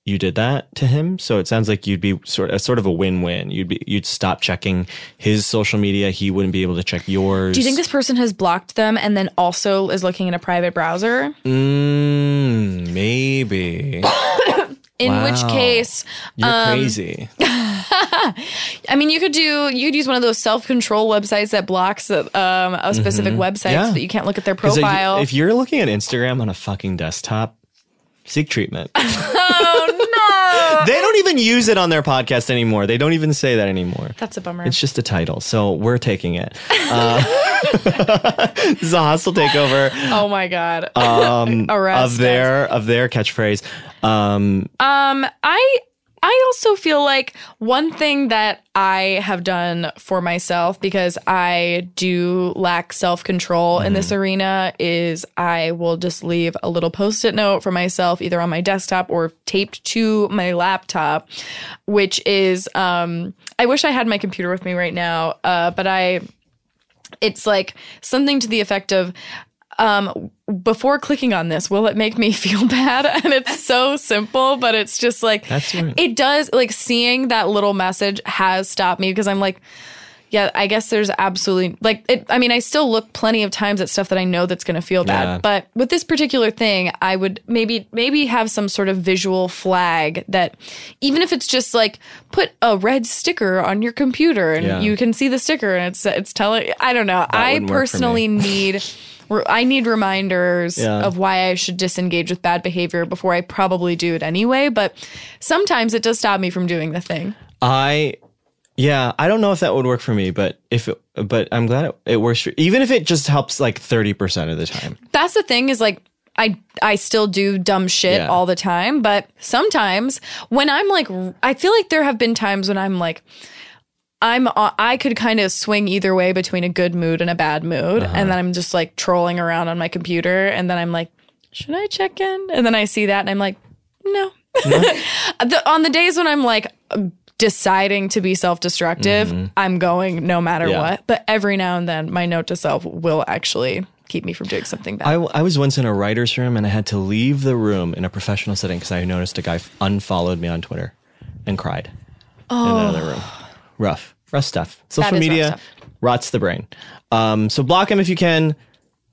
you did that to him. So it sounds like you'd be sort of sort of a win-win. You'd be you'd stop checking his social media. He wouldn't be able to check yours. Do you think this person has blocked them and then also is looking in a private browser? Mm, maybe. In which case, You're Um, crazy. I mean, you could do you could use one of those self control websites that blocks um, a specific website Mm-hmm. Yeah. so that you can't look at their profile. If you're looking at Instagram on a fucking desktop, seek treatment. oh no, they don't even use it on their podcast anymore. They don't even say that anymore. that's a bummer. It's just a title, so we're taking it. Uh, this is a hostile takeover oh my god. um, Arrest of their of their catchphrase. Um, Um, I I also feel like one thing that I have done for myself because I do lack self control in this arena is I will just leave a little post it note for myself either on my desktop or taped to my laptop, which is um I wish I had my computer with me right now, uh, but I it's like something to the effect of um before clicking on this will it make me feel bad and it's so simple but it's just like That's right. it does like seeing that little message has stopped me because i'm like yeah i guess there's absolutely like it i mean i still look plenty of times at stuff that i know that's going to feel bad Yeah. but with this particular thing i would maybe maybe have some sort of visual flag that even if it's just like put a red sticker on your computer and Yeah. you can see the sticker and it's it's telling i don't know i work for personally me. I need reminders Yeah. of why I should disengage with bad behavior before I probably do it anyway. But sometimes it does stop me from doing the thing. I yeah, I don't know if that would work for me, but if it, but I'm glad it, it works. For, even if it just helps like thirty percent of the time. That's the thing is like I I still do dumb shit Yeah. all the time, but sometimes when I'm like I feel like there have been times when I'm like I'm uh, I could kind of swing either way between a good mood and a bad mood, Uh-huh. and then I'm just like trolling around on my computer, and then I'm like, should I check in? And then I see that, and I'm like, no. the, on the days when I'm like deciding to be self-destructive, I'm going no matter Mm-hmm. Yeah. what. But every now and then, my note to self will actually keep me from doing something bad. I, I was once in a writer's room and I had to leave the room in a professional setting because I noticed a guy unfollowed me on Twitter and cried in another room. Rough, rough stuff. Social media stuff. rots the brain. Um, so block him if you can.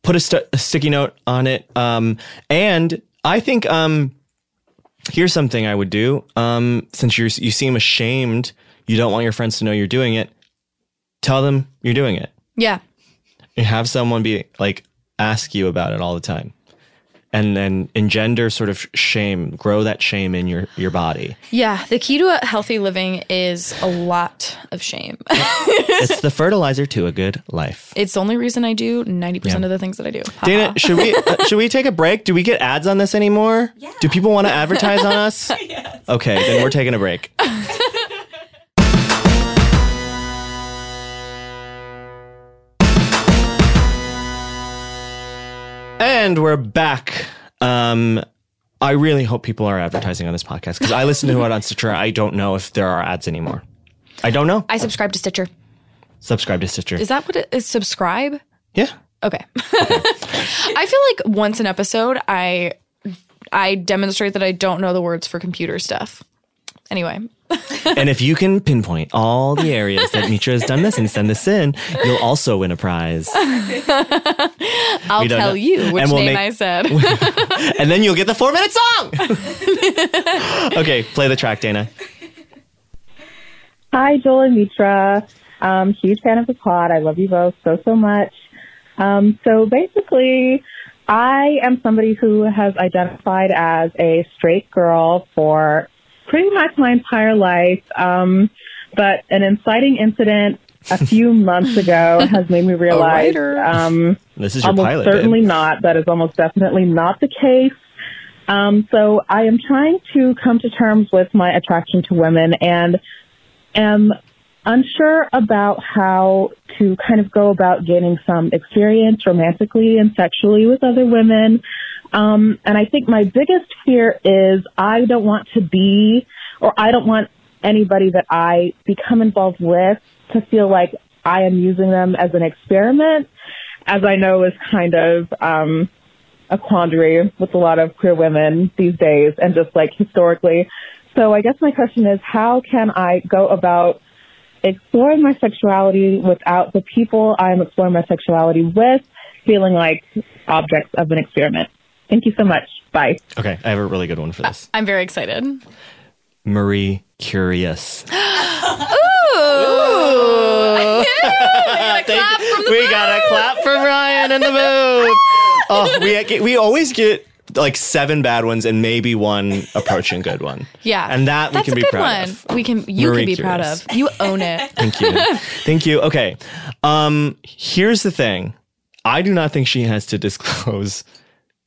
Put a, st- a sticky note on it. Um, and I think um, here's something I would do. Um, since you you seem ashamed, you don't want your friends to know you're doing it. Tell them you're doing it yeah. and have someone be like ask you about it all the time and then engender sort of shame grow that shame in your your body Yeah, the key to a healthy living is a lot of shame. it's the fertilizer to a good life it's the only reason I do 90% Yeah. of the things that I do. Dana, should we uh, should we take a break? Do we get ads on this anymore? Do people want to advertise on us? yes. Okay, then we're taking a break. And we're back. Um, I really hope people are advertising on this podcast because I listen to it on Stitcher. I don't know if there are ads anymore. I don't know. I subscribe to Stitcher. Subscribe to Stitcher. Is that what it is? Subscribe? yeah. Okay. I feel like once an episode, I I demonstrate that I don't know the words for computer stuff. Anyway, And if you can pinpoint all the areas that Mitra has done this and send this in, you'll also win a prize. I'll tell know. you which And we'll name make- I said. And then you'll get the four minute song. okay, play the track, Dana. Hi, Joel and Mitra. Um, huge fan of the pod. I love you both so, so much. Um, so basically, I am somebody who has identified as a straight girl for pretty much my entire life. Um, but an inciting incident a few months ago has made me realize um, This is your almost pilot. certainly babe. not. That is almost definitely not the case. Um, so I am trying to come to terms with my attraction to women and am unsure about how to kind of go about gaining some experience romantically and sexually with other women. Um, and I think my biggest fear is I don't want to be, or I don't want anybody that I become involved with to feel like I am using them as an experiment, as I know is kind of um, a quandary with a lot of queer women these days and just like historically. So I guess my question is, how can I go about exploring my sexuality without the people I'm exploring my sexuality with feeling like objects of an experiment? Thank you so much. Bye. Okay, I have a really good one for this. I'm very excited. Marie Curious. Ooh. We got a clap from Ryan in the booth. Oh, we we always get like seven bad ones and maybe one approaching good one. Yeah, and that That's we can a be good proud one. of. We can. You Marie can be proud Curious. of. You own it. Thank you. Thank you. Okay. Um, here's the thing. I do not think she has to disclose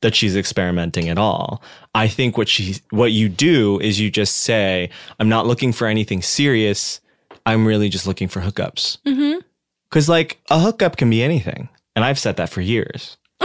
that she's experimenting at all. I think what she what you do is you just say, I'm not looking for anything serious. I'm really just looking for hookups. Mm-hmm. Cause like a hookup can be anything. And I've said that for years.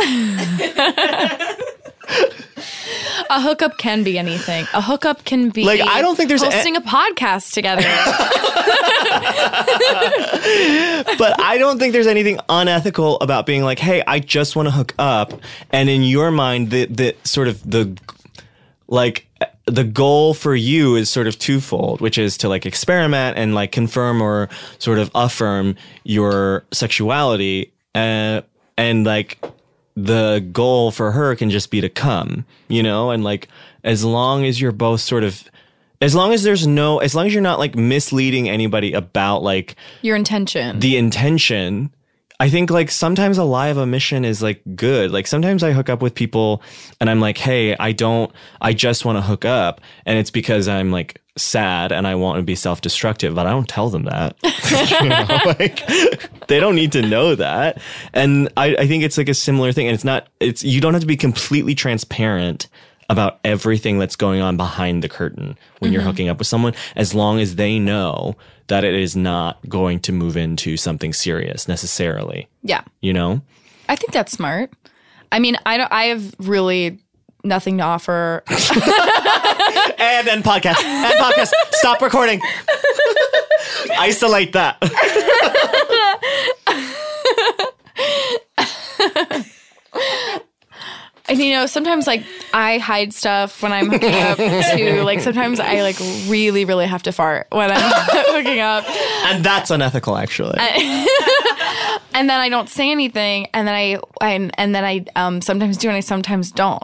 A hookup can be anything. A hookup can be Like, I don't think there's a- hosting a, podcast together. but I don't think there's anything unethical about being like, hey, I just want to hook up. And in your mind, the the sort of the like the goal for you is sort of twofold, which is to like experiment and like confirm or sort of affirm your sexuality. Uh, and like the goal for her can just be to come, you know, and like as long as you're both sort of as long as there's no as long as you're not like misleading anybody about like Your intention. the intention i think like sometimes a lie of omission is like good. Like sometimes i hook up with people and i'm like hey i don't i just want to hook up and it's because i'm like sad and i want to be self-destructive but i don't tell them that. You know like they don't need to know that. And I, I think it's like a similar thing and it's not it's you don't have to be completely transparent about everything that's going on behind the curtain when you're Mhm. hooking up with someone as long as they know that it is not going to move into something serious necessarily yeah. you know I think that's smart. I mean, I don't. I have really nothing to offer. and then podcast and podcast stop recording isolate that And you know, sometimes like I hide stuff when I'm hooking up too. Like sometimes I like really, really have to fart when I'm hooking up. and that's unethical actually and then I don't say anything, and then I and, and then I um sometimes do, and I sometimes don't.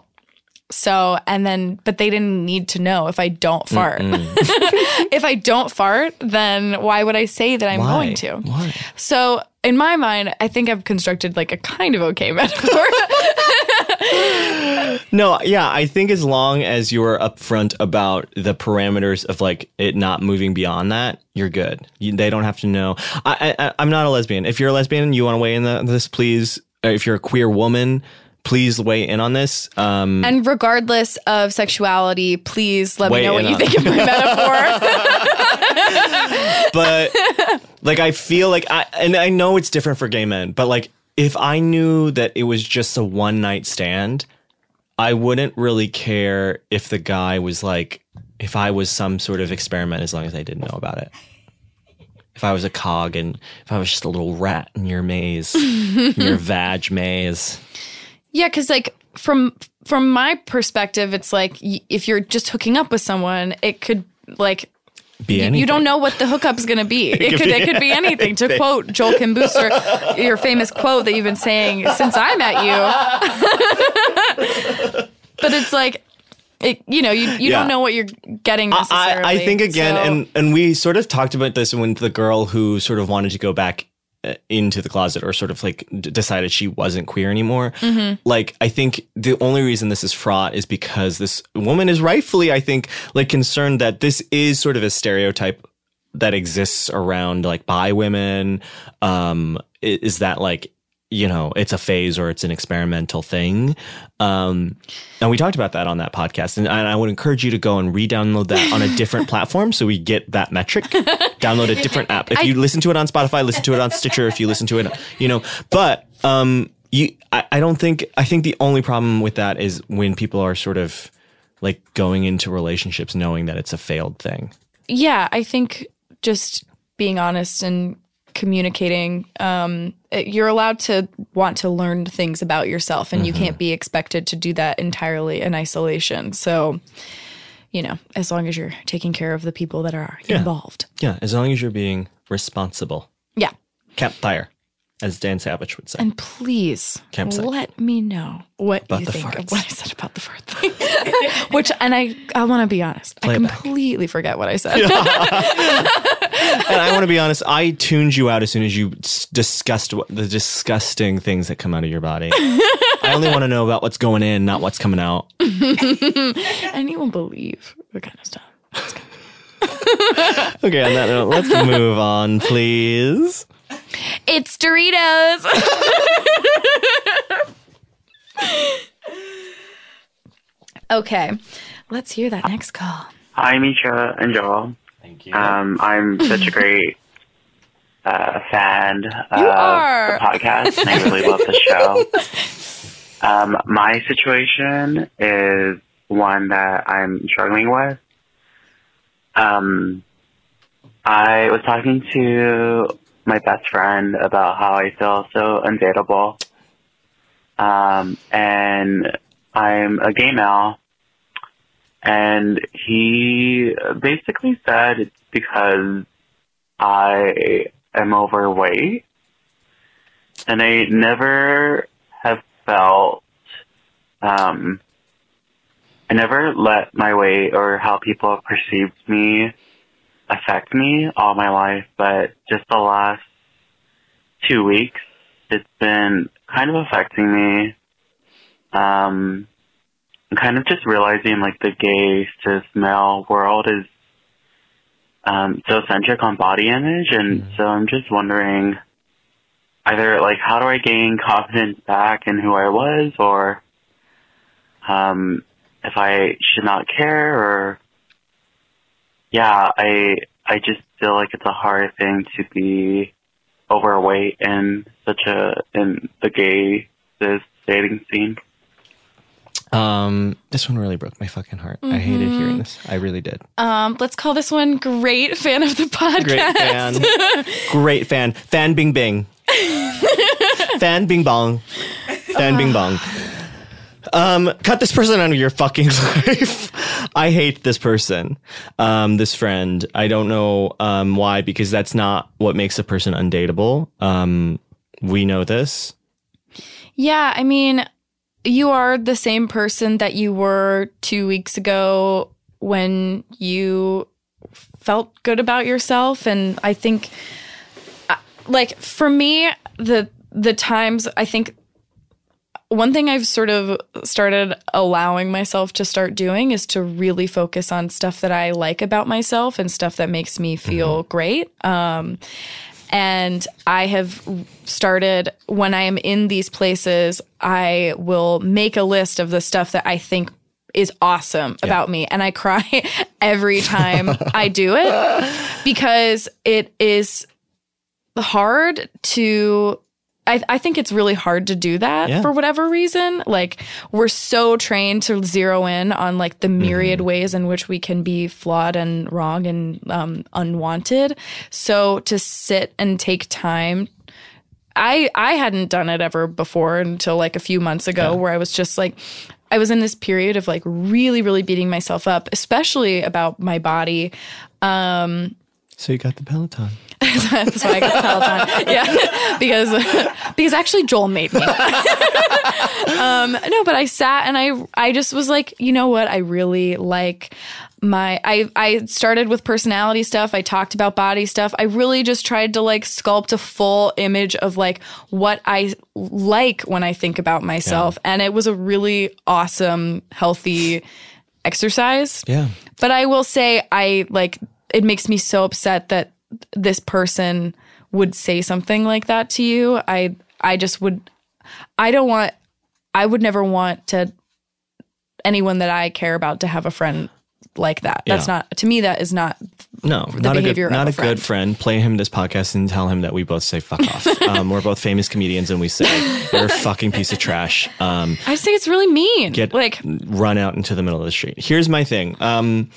So and then, but they didn't need to know if I don't fart. if I don't fart, then why would I say that I'm Why? going to? Why? So in my mind, I think I've constructed like a kind of okay metaphor. No, yeah, I think as long as you're upfront about the parameters of like it not moving beyond that, you're good. You, they don't have to know. I, I, I'm not a lesbian. If you're a lesbian and you want to weigh in on this, please. Uh, if you're a queer woman, please weigh in on this. Um, and regardless of sexuality, please let me know what you on- think of my metaphor. but like I feel like I and I know it's different for gay men, but like if I knew that it was just a one night stand, I wouldn't really care if the guy was like if I was some sort of experiment as long as I didn't know about it. If I was a cog and if I was just a little rat in your maze, your vag maze. Yeah, because like from from my perspective, it's like y- if you're just hooking up with someone, it could like Be anything. you don't know what the hookup's going to be. It, could could be it could be anything. To quote Joel Kim Booster, your famous quote that you've been saying since I met you. but it's like. It, you know, you, you Yeah. don't know what you're getting necessarily. I, I think again, so- and and we sort of talked about this when the girl who sort of wanted to go back into the closet or sort of like d- decided she wasn't queer anymore. Like, I think the only reason this is fraught is because this woman is rightfully, I think, like concerned that this is sort of a stereotype that exists around like bi women. Um, is that like, you know, it's a phase or it's an experimental thing. Um, and we talked about that on that podcast. And, and I would encourage you to go and re download that on a different platform so we get that metric. Download a different app. If you listen to it on Spotify, listen to it on Stitcher. If you listen to it, you know, but, um, you, I, I don't think, I think the only problem with that is when people are sort of like going into relationships knowing that it's a failed thing. yeah, I think just being honest and communicating, um, you're allowed to want to learn things about yourself, and you can't be expected to do that entirely in isolation. So, you know, as long as you're taking care of the people that are involved. Yeah, as long as you're being responsible. Yeah. Campfire, as Dan Savage would say. And please Campsite. let me know what About you think farts. of what I said about the fart thing. Which, and I, I want to be honest, I back. completely forget what I said. and I want to be honest, I tuned you out as soon as you discussed what, the disgusting things that come out of your body. I only want to know about what's going in, not what's coming out. and you won't believe the kind of stuff. Okay, on that note, let's move on, please. It's Doritos. okay, let's hear that next call. Hi, Misha and Joel. Thank you. Um, I'm such a great uh, fan of are. the podcast, and I really love the show. Um, my situation is one that I'm struggling with. Um, I was talking to my best friend about how I feel so undateable. Um, and I'm a gay male, and he basically said it's because I am overweight, and I never have felt, um, I never let my weight or how people perceived me affect me all my life, but just the last two weeks, it's been kind of affecting me. Um, kind of just realizing like the gay cis male world is um, so centric on body image, and so I'm just wondering either like how do I gain confidence back in who I was, or um, if I should not care, or yeah, I I just feel like it's a hard thing to be overweight in such a in the gay cis dating scene. Um, this one really broke my fucking heart. I hated hearing this. I really did. Um, let's call this one great fan of the podcast. Great fan. Great fan. Fan Bing Bing. fan Bing Bong. Fan Bing Bong. Um, cut this person out of your fucking life. I hate this person. Um, this friend. I don't know um why, because that's not what makes a person undateable. Um, we know this. Yeah, I mean, you are the same person that you were two weeks ago when you felt good about yourself, and I think, uh, like for me, the the times I think one thing I've sort of started allowing myself to start doing is to really focus on stuff that I like about myself and stuff that makes me feel great. Um, and I have started when I am in these places, I will make a list of the stuff that I think is awesome about me. And I cry every time I do it because it is hard to. I, I think it's really hard to do that Yeah. for whatever reason. Like, we're so trained to zero in on like the myriad ways in which we can be flawed and wrong and um, unwanted. So to sit and take time I I hadn't done it ever before until like a few months ago where I was just like I was in this period of like really really beating myself up especially about my body um So you got the Peloton. That's why I got Peloton yeah because because actually Joel made me um no but I sat and I I just was like you know what I really like my I I started with personality stuff. I talked about body stuff. I really just tried to like sculpt a full image of like what I like when I think about myself and it was a really awesome healthy exercise. Yeah. But I will say I like it makes me so upset that this person would say something like that to you. I I just would I don't want I would never want to anyone that I care about to have a friend like that. That's Yeah. not to me that is not No, not a behavior good, not a a, good friend. Play him this podcast and tell him that we both say fuck off. um, we're both famous comedians, and we say you're a fucking piece of trash. Um, I just think it's really mean. get like run out into the middle of the street. Here's my thing. Um,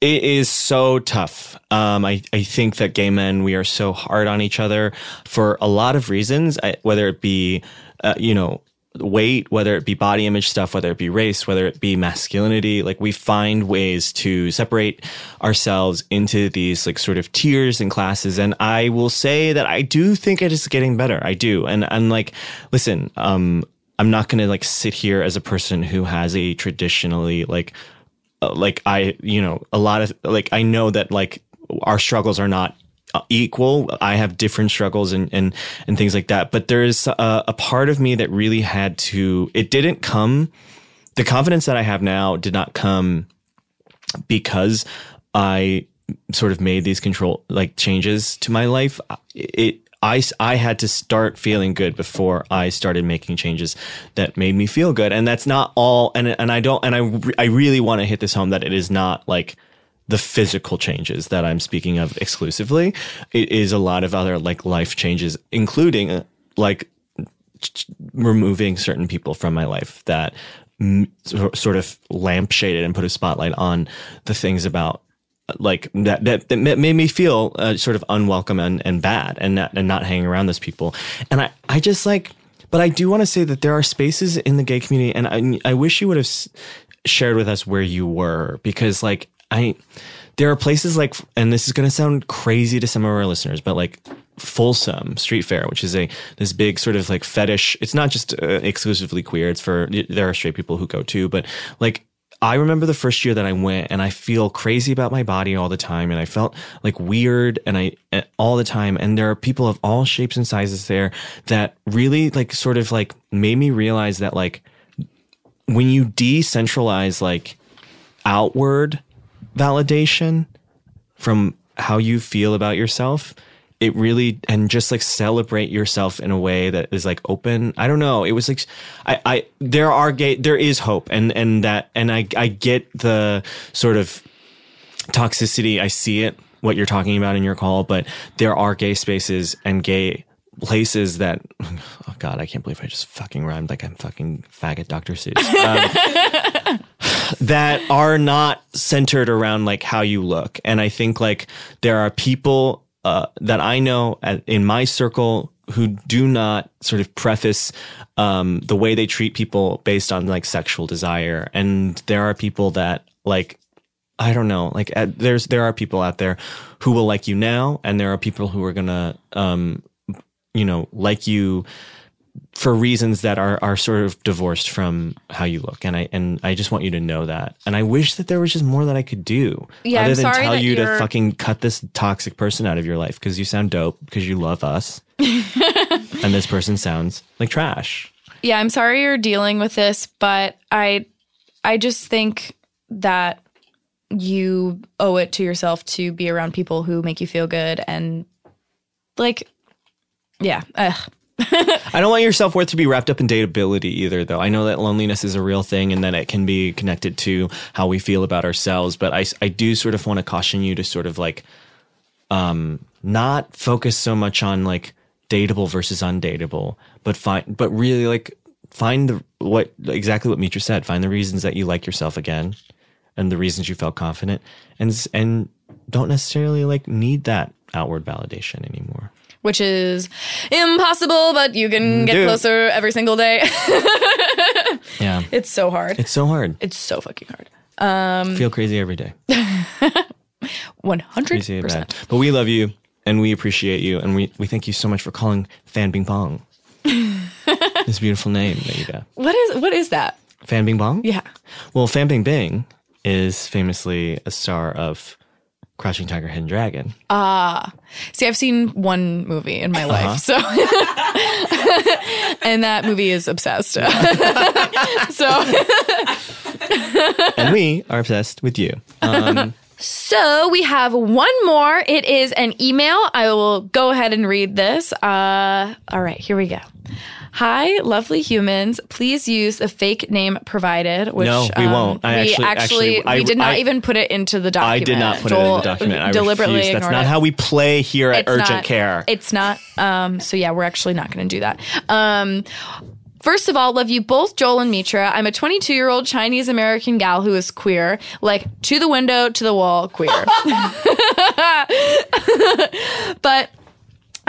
it is so tough. Um, I, I think that gay men, we are so hard on each other for a lot of reasons, I, whether it be, uh, you know, weight, whether it be body image stuff, whether it be race, whether it be masculinity. Like we find ways to separate ourselves into these like sort of tiers and classes. And I will say that I do think it is getting better. I do. And, and like, listen, um, I'm not going to like sit here as a person who has a traditionally like like I, you know, a lot of like I know that like our struggles are not uh, equal. I have different struggles and and and things like that. But there's a, a part of me that really had to. It didn't come. The confidence that I have now did not come because I sort of made these control like changes to my life. It I, I had to start feeling good before I started making changes that made me feel good. And that's not all. And, and I don't, and I, I really want to hit this home that it is not like the physical changes that I'm speaking of exclusively. It is a lot of other like life changes, including uh, like removing certain people from my life that sort of lampshaded and put a spotlight on the things about like that that, that made me feel uh, sort of unwelcome and, and bad and not, and not hanging around those people and I, I just like but I do want to say that there are spaces in the gay community and I, I wish you would have shared with us where you were because like I there are places like and this is going to sound crazy to some of our listeners but like Folsom Street Fair, which is a this big sort of like fetish. It's not just uh, exclusively queer. It's for there are straight people who go too, but like I remember the first year that I went and I feel crazy about my body all the time and I felt like weird and I uh, all the time and there are people of all shapes and sizes there that really like sort of like made me realize that like when you decentralize like outward validation from how you feel about yourself it really and just like celebrate yourself in a way that is like open. I don't know. It was like i i there are gay there is hope and and that and i i get the sort of toxicity. I see it what you're talking about in your call but there are gay spaces and gay places that oh god i can't believe i just fucking rhymed like i'm fucking faggot dr seuss. Um, that are not centered around like how you look. And i think like there are people uh, that i know at, in my circle who do not sort of preface um, the way they treat people based on like sexual desire and there are people that like I don't know. Like uh, there's there are people out there who will like you now, and there are people who are gonna, um, you know, like you for reasons that are are sort of divorced from how you look. And I and I just want you to know that. And I wish that there was just more that I could do, Yeah, other I'm than sorry tell you to you're- fucking cut this toxic person out of your life because you sound dope because you love us, and this person sounds like trash. Yeah, I'm sorry you're dealing with this, but I I just think that you owe it to yourself to be around people who make you feel good and like yeah, ugh. I don't want your self worth to be wrapped up in dateability either, though. I know that loneliness is a real thing and that it can be connected to how we feel about ourselves. But I, I do sort of want to caution you to sort of like, um, not focus so much on like dateable versus undateable, but find, but really like find the, what exactly what Mitra said. Find the reasons that you like yourself again and the reasons you felt confident and, and don't necessarily like need that outward validation anymore. Which is impossible, but you can mm, get Do it. closer every single day. Yeah. it's so hard. It's so hard. It's so fucking hard. Um, Feel crazy every day. One hundred Crazy bad. percent. But we love you and we appreciate you and we, we thank you so much for calling Fan Bing Bong. this beautiful name that you got. What is what is that? Fan Bing Bong? Yeah. Well, Fan Bing Bing is famously a star of Crouching Tiger, Hidden Dragon. Ah, see, I've seen one movie in my Uh-huh. life, so and that movie is obsessed. so and we are obsessed with you. Um, So we have one more. It is an email. I will go ahead and read this. Uh, all right, here we go. Hi, lovely humans. Please use the fake name provided. Which, No, we um, won't. I we actually- actually, we I- did not I- even put it into the document. I did not put it in the document. I deliberately refuse. That's not it. how we play here at It's Urgent not- Care. It's not. Um, so yeah, we're actually not going to do that. Um, First of all, love you both, Joel and Mitra. I'm a 22 year old Chinese American gal who is queer, like to the window, to the wall, queer. but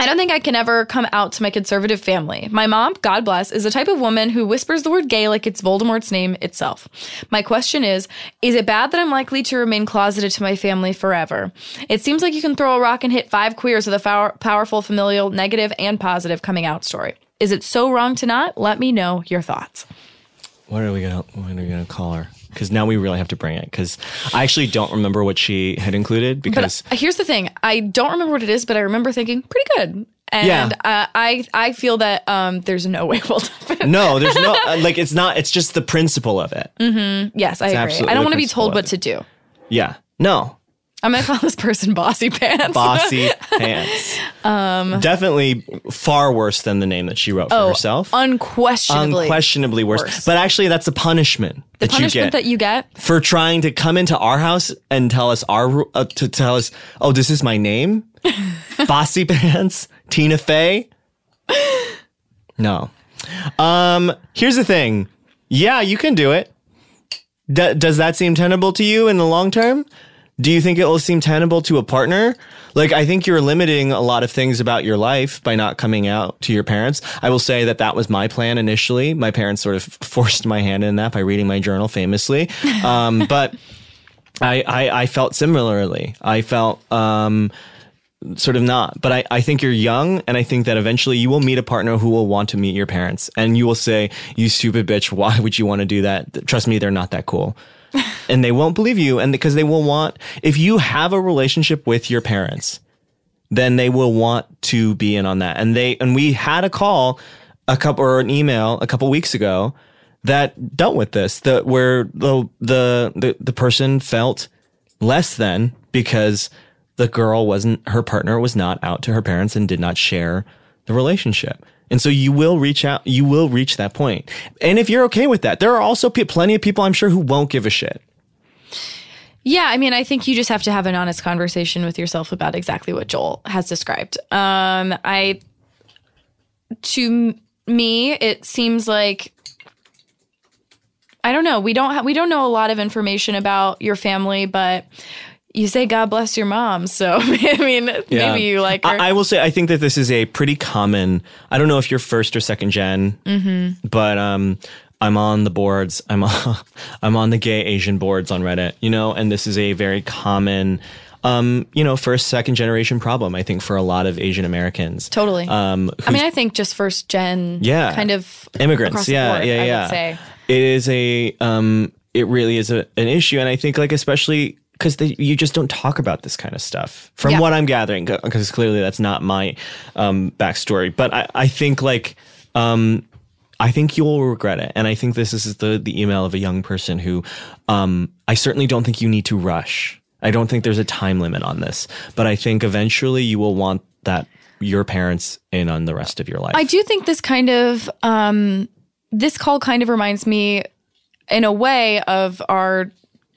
I don't think I can ever come out to my conservative family. My mom, God bless, is the type of woman who whispers the word gay like it's Voldemort's name itself. My question is Is it bad that I'm likely to remain closeted to my family forever? It seems like you can throw a rock and hit five queers with a power- powerful, familial, negative, and positive coming out story. Is it so wrong to not? Let me know your thoughts. What are we gonna What are we gonna call her? Because now we really have to bring it. Because I actually don't remember what she had included. Because But uh, here's the thing: I don't remember what it is, but I remember thinking pretty good. And Yeah. uh, I I feel that um, there's no way we'll no, there's no uh, like. It's not. It's just the principle of it. Mm-hmm. Yes, I agree. I don't want to be told what it. to do. Yeah. No. I'm gonna call this person bossy pants. Bossy pants. Um, Definitely far worse than the name that she wrote for Oh, herself. unquestionably. Unquestionably worse. worse. But actually, that's a punishment the that you punishment get that you get. for trying to come into our house and tell us our uh, to tell us, oh, this is my name, Bossy Pants, Tina Fey. No. Um. Here's the thing. Yeah, you can do it. D- does that seem tenable to you in the long term? Do you think it will seem tenable to a partner? Like, I think you're limiting a lot of things about your life by not coming out to your parents. I will say that that was my plan initially. My parents sort of forced my hand in that by reading my journal famously. Um, but I, I, I felt similarly. I felt, um, sort of not. But I, I think you're young, and I think that eventually you will meet a partner who will want to meet your parents. And you will say, You stupid bitch, why would you want to do that? Trust me, they're not that cool. and they won't believe you. And because they will want, if you have a relationship with your parents, then they will want to be in on that. And they, and we had a call, a couple, or an email a couple weeks ago that dealt with this, that where the, the, the, the person felt less than because the girl wasn't her partner was not out to her parents and did not share the relationship. And so you will reach out, you will reach that point. And if you're okay with that, there are also plenty of people I'm sure who won't give a shit. Yeah, I mean, I think you just have to have an honest conversation with yourself about exactly what Joel has described. Um, I, to me, it seems like I don't know. We don't ha- we don't know a lot of information about your family, but you say God bless your mom, so I mean, maybe you like her. I, I will say, I think that this is a pretty common. I don't know if you're first or second general Mm-hmm. but um, I'm on the boards. I'm on, I'm on the gay Asian boards on Reddit. You know, and this is a very common. Um, you know, first, second generation problem, I think, for a lot of Asian Americans. totally. Um, I mean, I think just first gen, Yeah. kind of immigrants yeah board, yeah I yeah would say. it is a um it really is a, an issue and i think like especially because you just don't talk about this kind of stuff from Yeah. what i'm gathering because clearly that's not my um backstory but i i think like um I think you will regret it. And I think this is the, the email of a young person who, um, I certainly don't think you need to rush. I don't think there's a time limit on this, but I think eventually you will want that your parents in on the rest of your life. I do think this kind of um, this call kind of reminds me, in a way, of our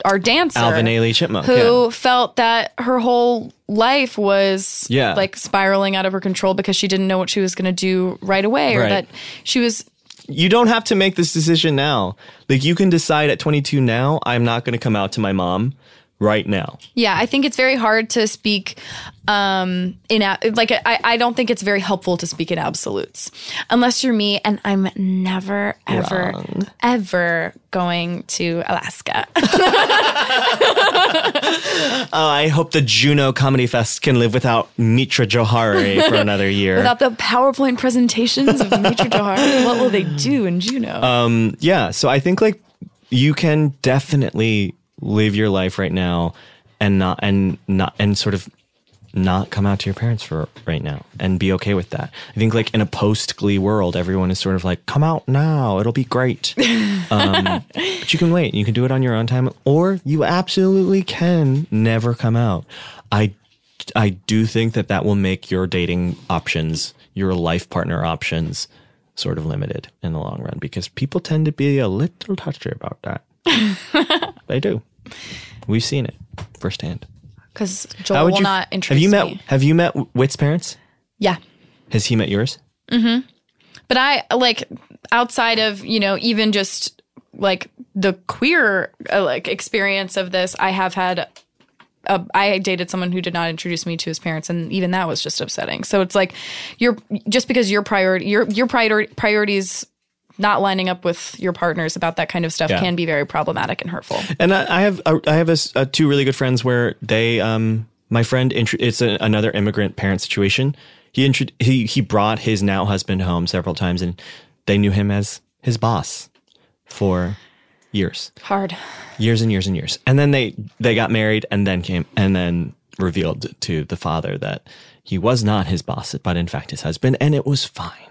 our dancer Alvin Ailey Chipmunk. who yeah. felt that her whole life was Yeah. like spiraling out of her control because she didn't know what she was going to do right away, or Right. that she was you don't have to make this decision now. Like you can decide at 22 now, I'm not going to come out to my mom right now. Yeah, I think it's very hard to speak um in like I I don't think it's very helpful to speak in absolutes unless you're me and I'm never ever Wrong. ever going to Alaska. Uh, I hope the Juneau Comedy Fest can live without Mitra Jouhari for another year. Without the PowerPoint presentations of Mitra Jouhari, what will they do in Juneau? um, yeah, so I think like you can definitely live your life right now and not and not and sort of not come out to your parents for right now and be okay with that. I think like in a post Glee world, everyone is sort of like, come out now, it'll be great. um, but you can wait. You can do it on your own time, or you absolutely can never come out. I I do think that that will make your dating options, your life partner options, sort of limited in the long run because people tend to be a little touchy about that. they do. We've seen it firsthand. Because Joel will you- not have you met me. Have you met Wit's parents? Yeah. Has he met yours? But I like outside of, you know, even just like the queer uh, like experience of this, I have had a, I dated someone who did not introduce me to his parents and even that was just upsetting. So it's like you're just because your priority your your prior, priorities not lining up with your partners about that kind of stuff Yeah. can be very problematic and hurtful. And I, I have I have a uh two really good friends where they um my friend it's a, another immigrant parent situation. He intro- he he brought his now husband home several times and they knew him as his boss for years. Hard. years and years and years. And then they they got married and then came and then revealed to the father that he was not his boss, but in fact his husband, and it was fine.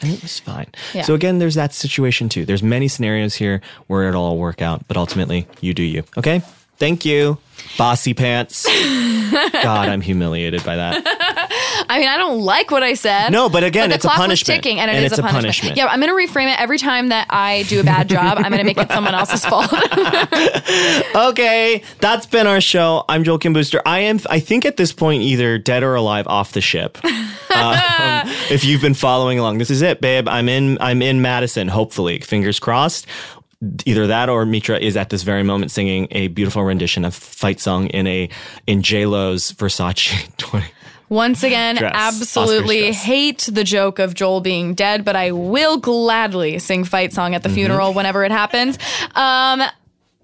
And it was fine. Yeah. So again, there's that situation too. There's many scenarios here where it'll all work out, but ultimately you do you. Okay? Thank you. Bossy pants. God, I'm humiliated by that. I mean, I don't like what I said. No, but again, the it's a punishment. ticking, and it And is it's a a punishment. punishment. Yeah, I'm going to reframe it every time that I do a bad job. I'm going to make it someone else's fault. Okay, that's been our show. I'm Joel Kim Booster. I am, I think, at this point, either dead or alive off the ship. Um, if you've been following along, this is it, babe. I'm in. I'm in Madison. Hopefully, fingers crossed. Either that or Mitra is at this very moment singing a beautiful rendition of "Fight Song" in a in J Lo's Versace 20. Once again, Dress. absolutely hate the joke of Joel being dead, but I will gladly sing fight song at the Mm-hmm. funeral whenever it happens. Um,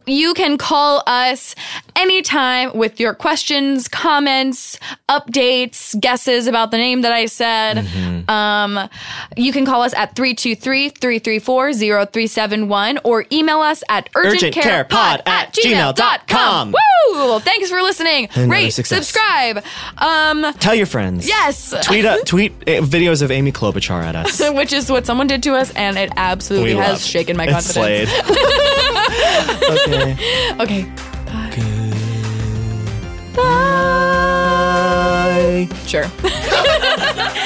you can call us anytime with your questions, comments, updates, guesses about the name that I said. Mm-hmm. Um, you can call us at 323-334-0371 or email us at urgentcarepod at gmail.com. Woo! Thanks for listening. Another Rate, success. subscribe. Um, Tell your friends. Yes. Tweet uh, tweet uh, videos of Amy Klobuchar at us. which is what someone did to us, and it absolutely We has love. shaken my confidence. slayed. okay. okay. Bye. Good Bye. Bye. Sure.